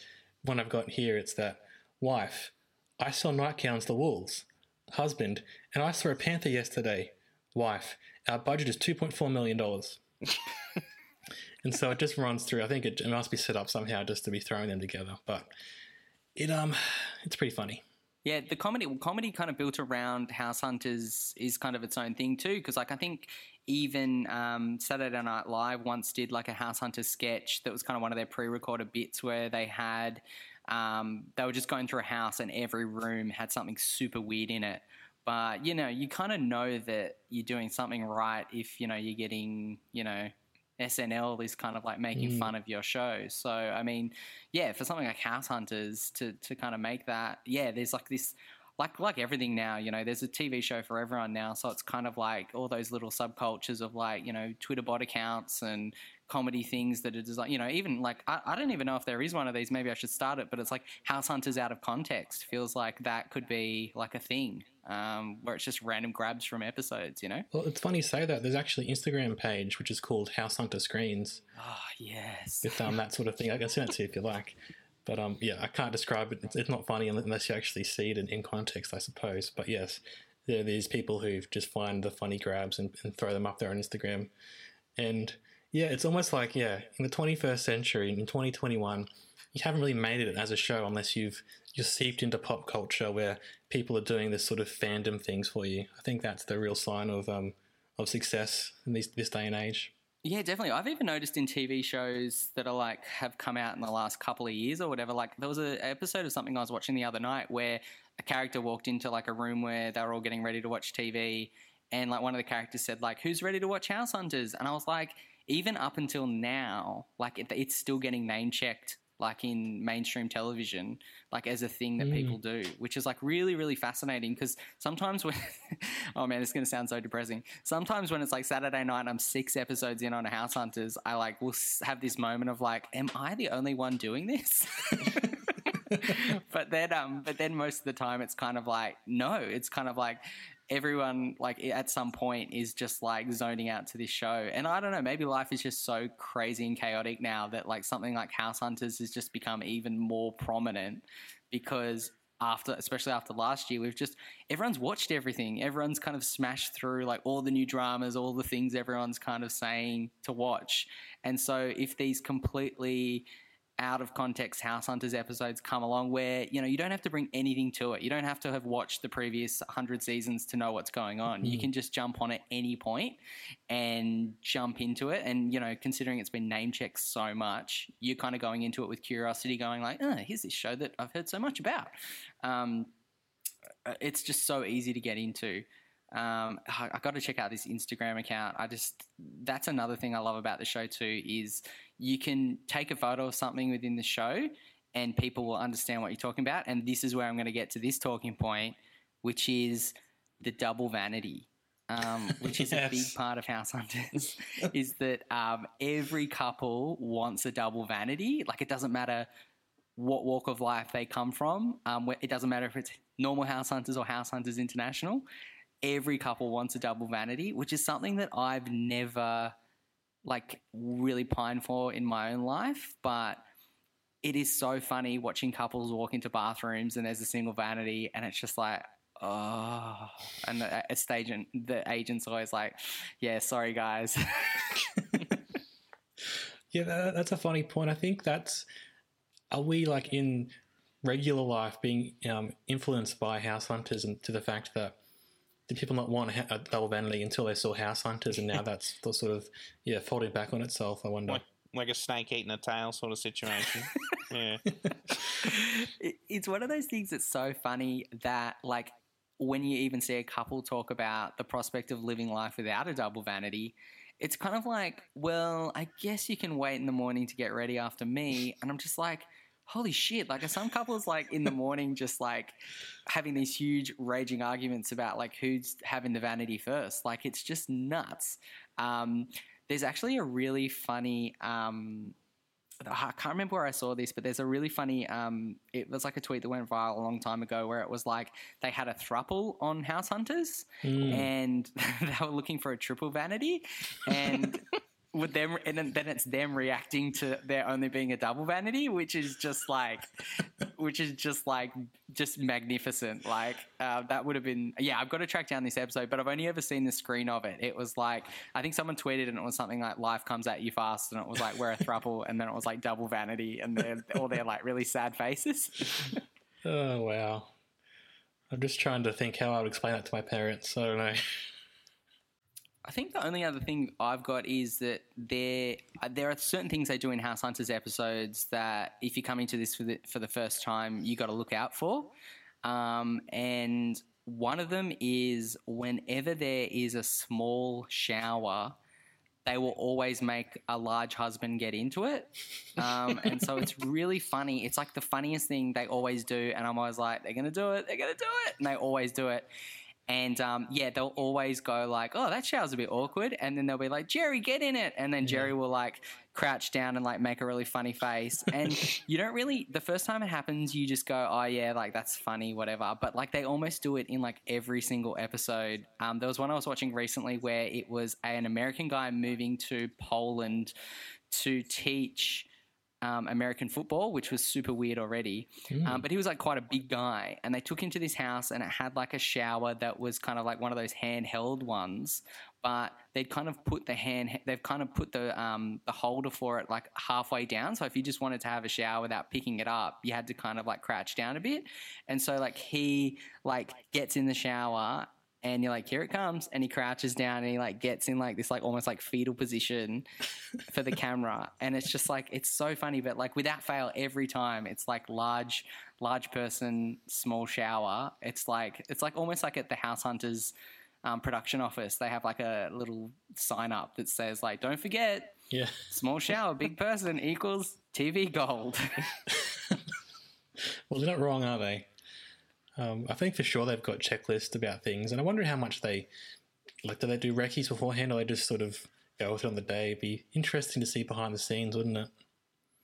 one I've got here, it's that wife, I saw nightgowns the wolves. Husband, and I saw a panther yesterday. Wife, our budget is $2.4 million. and so it just runs through. I think it, it must be set up somehow just to be throwing them together. But it um, it's pretty funny. Yeah, the comedy comedy kind of built around House Hunters is kind of its own thing too. Because like I think even um, Saturday Night Live once did like a House Hunters sketch that was kind of one of their pre-recorded bits where they had um, they were just going through a house and every room had something super weird in it. But you know, you kind of know that you're doing something right if you know you're getting you know SNL is kind of like making mm. fun of your show. So I mean, yeah, for something like House Hunters to to kind of make that, yeah, there's like this like like everything now, you know, there's a TV show for everyone now, so it's kind of like all those little subcultures of like, you know, Twitter bot accounts and comedy things that are designed, you know, even like I, I don't even know if there is one of these, maybe I should start it, but it's like House Hunters out of context feels like that could be like a thing. Um, where it's just random grabs from episodes, you know? Well, it's funny you say that. There's actually an Instagram page which is called House Hunter Screens Oh yes. with um, that sort of thing. I can send it to you if you like. But um, yeah, I can't describe it. It's, it's not funny unless you actually see it in, in context, I suppose. But yes, there are these people who just find the funny grabs and, and throw them up there on Instagram. And yeah, it's almost like, yeah, in the 21st century, in 2021, you haven't really made it as a show unless you've you're seeped into pop culture where people are doing this sort of fandom things for you. I think that's the real sign of um, of success in this this day and age. Yeah, definitely. I've even noticed in TV shows that are like have come out in the last couple of years or whatever. Like there was an episode of something I was watching the other night where a character walked into like a room where they were all getting ready to watch TV, and like one of the characters said like, "Who's ready to watch House Hunters?" And I was like, even up until now, like it, it's still getting name checked like in mainstream television, like as a thing that Mm. people do, which is like really, really fascinating. Because sometimes when, oh man, it's going to sound so depressing. Sometimes when it's like Saturday night, and I'm six episodes in on a House Hunters, I like will have this moment of like, am I the only one doing this? but then, um, but then most of the time, it's kind of like, no, it's kind of like everyone like at some point is just like zoning out to this show. And i don't know maybe life is just so crazy and chaotic now that like something like house hunters has just become even more prominent because after especially after last year we've just everyone's watched everything. Everyone's kind of smashed through like all the new dramas all the things everyone's kind of saying to watch. And so if these completely out of context House Hunters episodes come along where, you know, you don't have to bring anything to it. You don't have to have watched the previous 100 seasons to know what's going on. You can just jump on at any point and jump into it. And, you know, considering it's been name checked so much, you're kind of going into it with curiosity, going like, oh, here's this show that I've heard so much about. Um, it's just so easy to get into. Um, I, I got to check out this Instagram account. I just that's another thing I love about the show too is you can take a photo of something within the show and people will understand what you're talking about. And this is where I'm going to get to this talking point, which is the double vanity. Um, which is a big part of House Hunters, is that um, every couple wants a double vanity. Like it doesn't matter what walk of life they come from. Um, it doesn't matter if it's normal house hunters or house hunters international. Every couple wants a double vanity, which is something that I've never like really pined for in my own life. But it is so funny watching couples walk into bathrooms and there's a single vanity, and it's just like. Oh, and the a stage and the agent's always like, "Yeah, sorry guys." Yeah, that, that's a funny point. I think that's are we like in regular life being um, influenced by house hunters and to the fact that did people not want a, double uh, vanity until they saw house hunters and now that's the sort of yeah folding back on itself. I wonder. Like, like a snake eating a tail sort of situation. yeah. it's one of those things that's so funny that like when you even see a couple talk about the prospect of living life without a double vanity it's kind of like well i guess you can wait in the morning to get ready after me and i'm just like holy shit like are some couples like in the morning just like having these huge raging arguments about like who's having the vanity first? Like it's just nuts. Um, there's actually a really funny um, I can't remember where I saw this, but there's a really funny. Um, it was like a tweet that went viral a long time ago, where it was like they had a thruple on House Hunters, and they were looking for a triple vanity, and with them, and then, then it's them reacting to there only being a double vanity, which is just like, which is just like just magnificent. Like uh, that would have been. Yeah, I've got to track down this episode, but I've only ever seen the screen of it. It was like I think someone tweeted and it was something like "Life comes at you fast," and it was like we're a thruple, and then it was like double vanity, and they're all their like really sad faces. Oh wow! I'm just trying to think how I would explain that to my parents. I don't know. I think the only other thing I've got is that there uh, there are certain things they do in House Hunters episodes that if you're coming to this for the, for the first time, you got to look out for. Um, and one of them is whenever there is a small shower, they will always make a large husband get into it. Um, and so it's really funny. It's like the funniest thing they always do. And I'm always like, they're going to do it. They're going to do it. And they always do it. And um, yeah, they'll always go like, "Oh, that shower's a bit awkward," and then they'll be like, "Jerry, get in it," and then Jerry will like crouch down and like make a really funny face. And you don't really the first time it happens, you just go, "Oh yeah, like that's funny, whatever." But like they almost do it in like every single episode. Um, there was one I was watching recently where it was an American guy moving to Poland to teach um, American football, which was super weird already. Um, but he was like quite a big guy, and they took him to this house, and it had like a shower that was kind of like one of those handheld ones. But they'd kind of put the hand, they've kind of put the um, the holder for it like halfway down. So if you just wanted to have a shower without picking it up, you had to kind of like crouch down a bit. And so like he like gets in the shower and you're like, here it comes, and he crouches down and he like gets in like this like almost like fetal position for the camera, and it's just like it's so funny, but like without fail, every time it's like large, large person, small shower. It's like it's like almost like at the House Hunters um, production office, they have like a little sign up that says like, don't forget, Yeah. small shower, big person equals TV gold. Well, they're not wrong, are they? Um, I think for sure they've got checklists about things, and I wonder how much they like. Do they do recce's beforehand, or they just sort of go with it on the day? It'd be interesting to see behind the scenes, wouldn't it?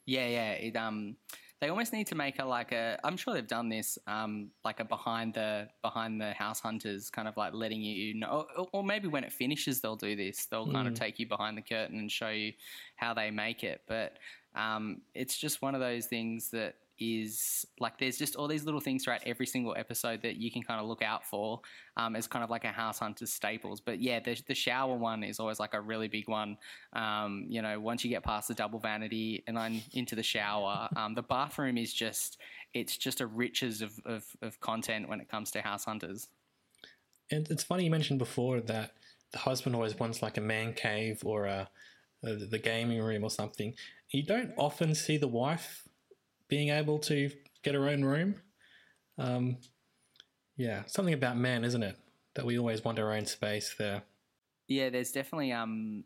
Yeah, yeah. It, um, they almost need to make a like a. I'm sure they've done this. Um, like a behind the behind the house hunters, kind of like letting you know, or, or maybe when it finishes, they'll do this. They'll kind of take you behind the curtain and show you how they make it. But um, it's just one of those things that is like there's just all these little things throughout every single episode that you can kind of look out for um, as kind of like a house hunter's staples. But yeah the, the shower one is always like a really big one. Um, you know once you get past the double vanity and then into the shower um, the bathroom is just it's just a riches of, of, of content when it comes to house hunters. And it's funny you mentioned before that the husband always wants like a man cave or a, a the gaming room or something. You don't often see the wife being able to get her own room. Um, yeah, something about men, isn't it? That we always want our own space there. Yeah, there's definitely um,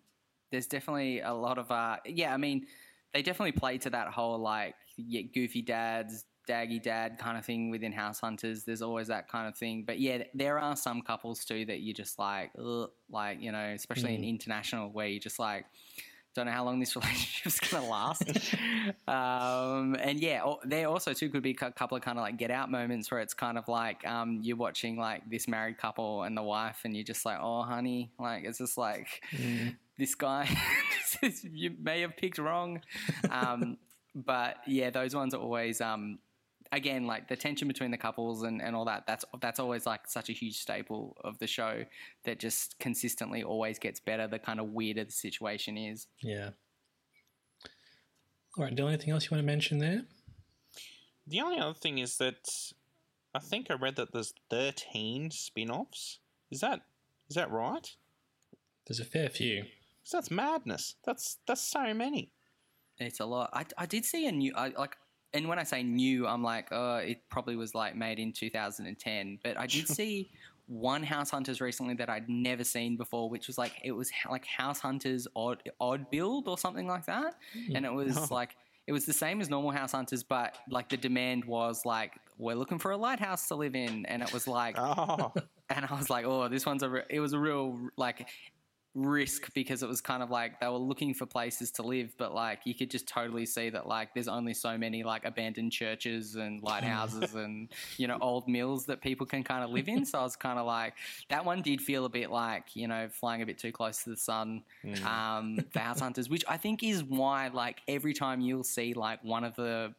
there's definitely a lot of uh, yeah. I mean, they definitely play to that whole like yeah, goofy dads, daggy dad kind of thing within House Hunters. There's always that kind of thing. But yeah, there are some couples too that you just like, ugh, like you know, especially in international where you just like. Don't know how long this relationship's gonna last, um, and yeah, there also too could be a couple of kind of like get out moments where it's kind of like um, you're watching like this married couple and the wife, and you're just like, oh honey, like it's just like this guy you may have picked wrong. Um, but yeah, those ones are always um, again like the tension between the couples and, and all that. That's that's always like such a huge staple of the show that just consistently always gets better. The kind of weirder the situation is. Yeah. All right, Dylan, anything else you want to mention there? The only other thing is that I think I read that there's 13 spin-offs. Is that is that right? There's a fair few. 'Cause that's madness. That's that's so many. It's a lot. I, I did see a new I like. And when I say new, I'm like, oh, it probably was like made in 2010. But I did see one House Hunters recently that I'd never seen before, which was like it was like House Hunters odd odd build or something like that, hmm. and it was oh. like it was the same as normal House Hunters, but like the demand was like we're looking for a lighthouse to live in, and it was like Oh, and I was like, oh, this one's a. Re-. It was a real like risk because it was kind of like they were looking for places to live, but like you could just totally see that like there's only so many like abandoned churches and lighthouses and you know old mills that people can kind of live in. So I was kind of like that one did feel a bit like you know flying a bit too close to the sun. Um, the House Hunters, which I think is why like every time you'll see like one of the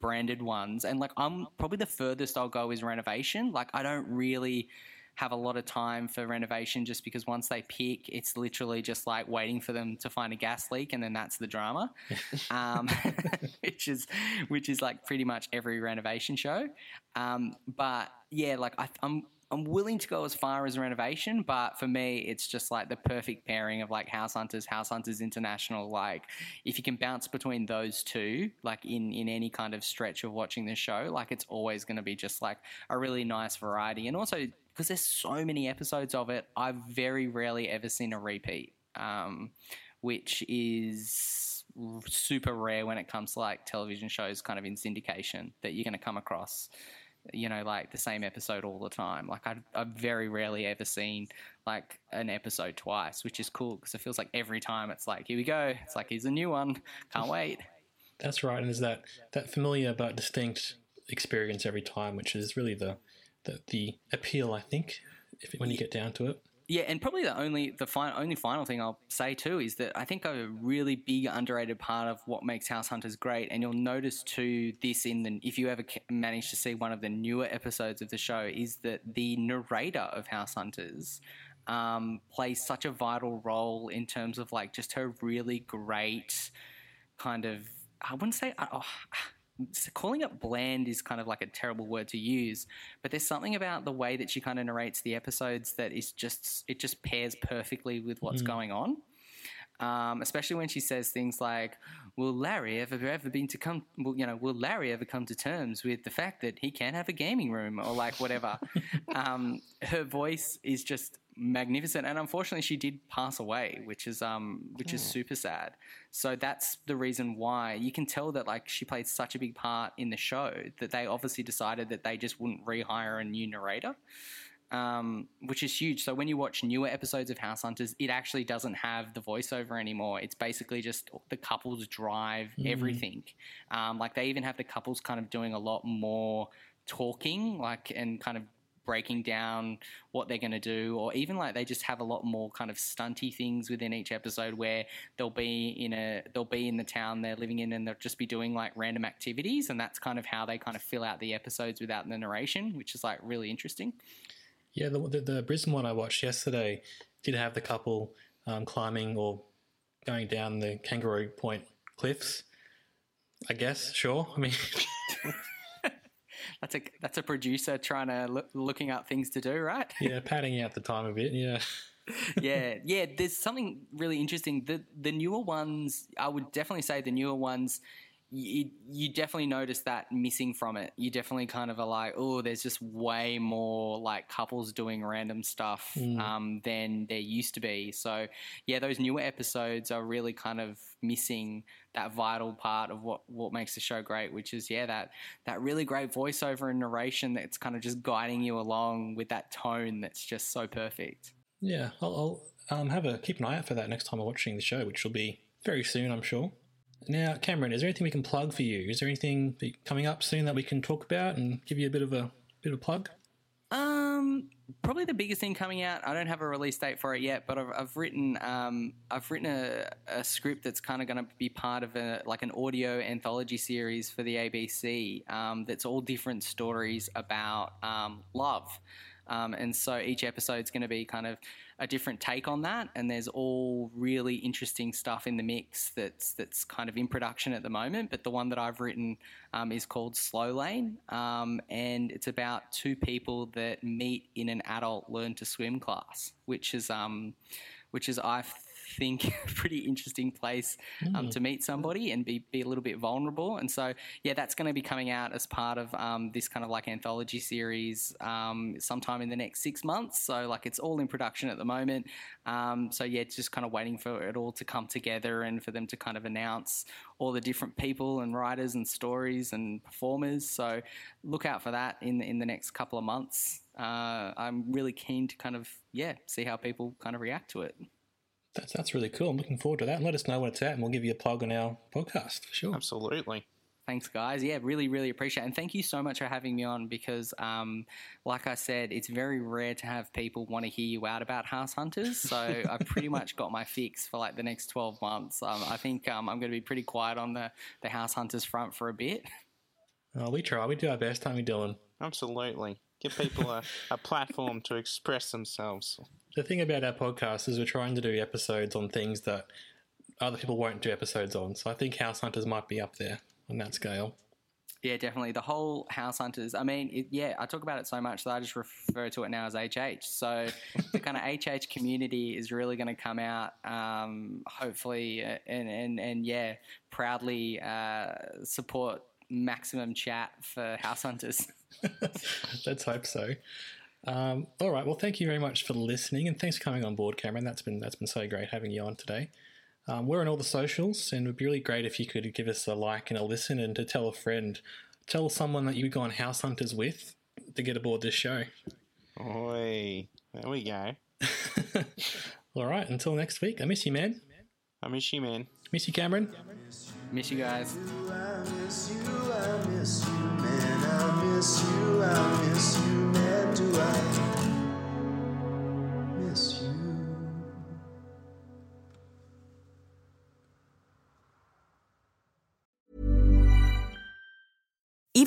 branded ones and like I'm probably the furthest I'll go is renovation. Like I don't really have a lot of time for renovation just because once they pick, it's literally just like waiting for them to find a gas leak and then that's the drama, um, which is which is like pretty much every renovation show. Um, but yeah, like I, I'm. I'm willing to go as far as renovation, but for me, it's just like the perfect pairing of like House Hunters, House Hunters International. Like, if you can bounce between those two, like in in any kind of stretch of watching the show, like it's always going to be just like a really nice variety. And also because there's so many episodes of it, I've very rarely ever seen a repeat, um, which is super rare when it comes to like television shows, kind of in syndication that you're going to come across. You know, like the same episode all the time. Like I've, I've very rarely ever seen like an episode twice, which is cool because it feels like every time it's like, here we go. It's like here's a new one. Can't wait. That's right, and there's that that familiar but distinct experience every time, which is really the the, the appeal, I think, if when you get down to it. Yeah, and probably the only the fi- only final thing I'll say too is that I think a really big underrated part of what makes House Hunters great, and you'll notice too this in the if you ever manage to see one of the newer episodes of the show is that the narrator of House Hunters um, plays such a vital role in terms of like just her really great kind of I wouldn't say oh, calling it bland is kind of like a terrible word to use, but there's something about the way that she kind of narrates the episodes that is just it just pairs perfectly with what's going on. Um, especially when she says things like, "Will Larry ever ever been to come? Will, you know, will Larry ever come to terms with the fact that he can't have a gaming room or like whatever?" um, her voice is just magnificent, and unfortunately, she did pass away, which is um, which is super sad. So that's the reason why you can tell that like she played such a big part in the show that they obviously decided that they just wouldn't rehire a new narrator um, which is huge. So when you watch newer episodes of House Hunters, it actually doesn't have the voiceover anymore. It's basically just the couples drive everything. Um, like they even have the couples kind of doing a lot more talking, like and kind of breaking down what they're going to do, or even like they just have a lot more kind of stunty things within each episode where they'll be in a they'll be in the town they're living in and they'll just be doing like random activities, and that's kind of how they kind of fill out the episodes without the narration, which is like really interesting. Yeah, the, the, the Brisbane one I watched yesterday did have the couple um, climbing or going down the Kangaroo Point cliffs. I guess, sure. I mean, That's a that's a producer trying to look, looking up things to do, right? yeah, padding out the time a bit. Yeah, yeah, yeah. There's something really interesting. The the newer ones, I would definitely say the newer ones. You, you definitely notice that missing from it. You definitely kind of are like, oh, there's just way more like couples doing random stuff um, than there used to be. So, yeah, those newer episodes are really kind of missing that vital part of what, what makes the show great, which is, yeah, that, that really great voiceover and narration that's kind of just guiding you along with that tone that's just so perfect. yeah. I'll, I'll um, have a keep an eye out for that next time I'm watching the show, which will be very soon, I'm sure. Now, Cameron, is there anything we can plug for you? Is there anything coming up soon that we can talk about and give you a bit of a bit of a plug? Um, probably the biggest thing coming out. I don't have a release date for it yet, but I've, I've written um, I've written a, a script that's kind of going to be part of a like an audio anthology series for the ABC. Um, that's all different stories about um, love. Um, and so each episode's going to be kind of a different take on that, and there's all really interesting stuff in the mix that's that's kind of in production at the moment. But the one that I've written um, is called Slow Lane, um, and it's about two people that meet in an adult learn to swim class, which is um, which is I think pretty interesting place um, to meet somebody and be, be a little bit vulnerable. And so, yeah, that's going to be coming out as part of um, this kind of like anthology series um, sometime in the next six months. So, like, it's all in production at the moment. Um, so, yeah, it's just kind of waiting for it all to come together and for them to kind of announce all the different people and writers and stories and performers. So, look out for that in in the next couple of months. Uh, I'm really keen to kind of yeah see how people kind of react to it. That's that's really cool. I'm looking forward to that. And let us know when it's out, and we'll give you a plug on our podcast for sure. Absolutely. Thanks, guys. Yeah, really, really appreciate it. And thank you so much for having me on because, um, like I said, it's very rare to have people want to hear you out about House Hunters. So I pretty much got my fix for like the next 12 months. Um, I think um, I'm going to be pretty quiet on the, the House Hunters front for a bit. Oh, we try. We do our best. How we doing? Absolutely. Give people a, a platform to express themselves. The thing about our podcast is we're trying to do episodes on things that other people won't do episodes on. So I think House Hunters might be up there on that scale. Yeah, definitely. The whole House Hunters. I mean, it, yeah, I talk about it so much that I just refer to it now as HH. So the kind of HH community is really going to come out, um, hopefully, uh, and, and, and yeah, proudly uh, support maximum chat for House Hunters. Let's hope so. Um, all right. Well, thank you very much for listening, and thanks for coming on board, Cameron. That's been that's been so great having you on today. Um, we're on all the socials, and it would be really great if you could give us a like and a listen, and to tell a friend, tell someone that you've gone house hunters with to get aboard this show. Oi. There we go. All right. Until next week. I miss you, man. I miss you, man. Miss you, Cameron. Miss you guys. I miss you, I miss you, man. I miss you, I miss you, I miss you?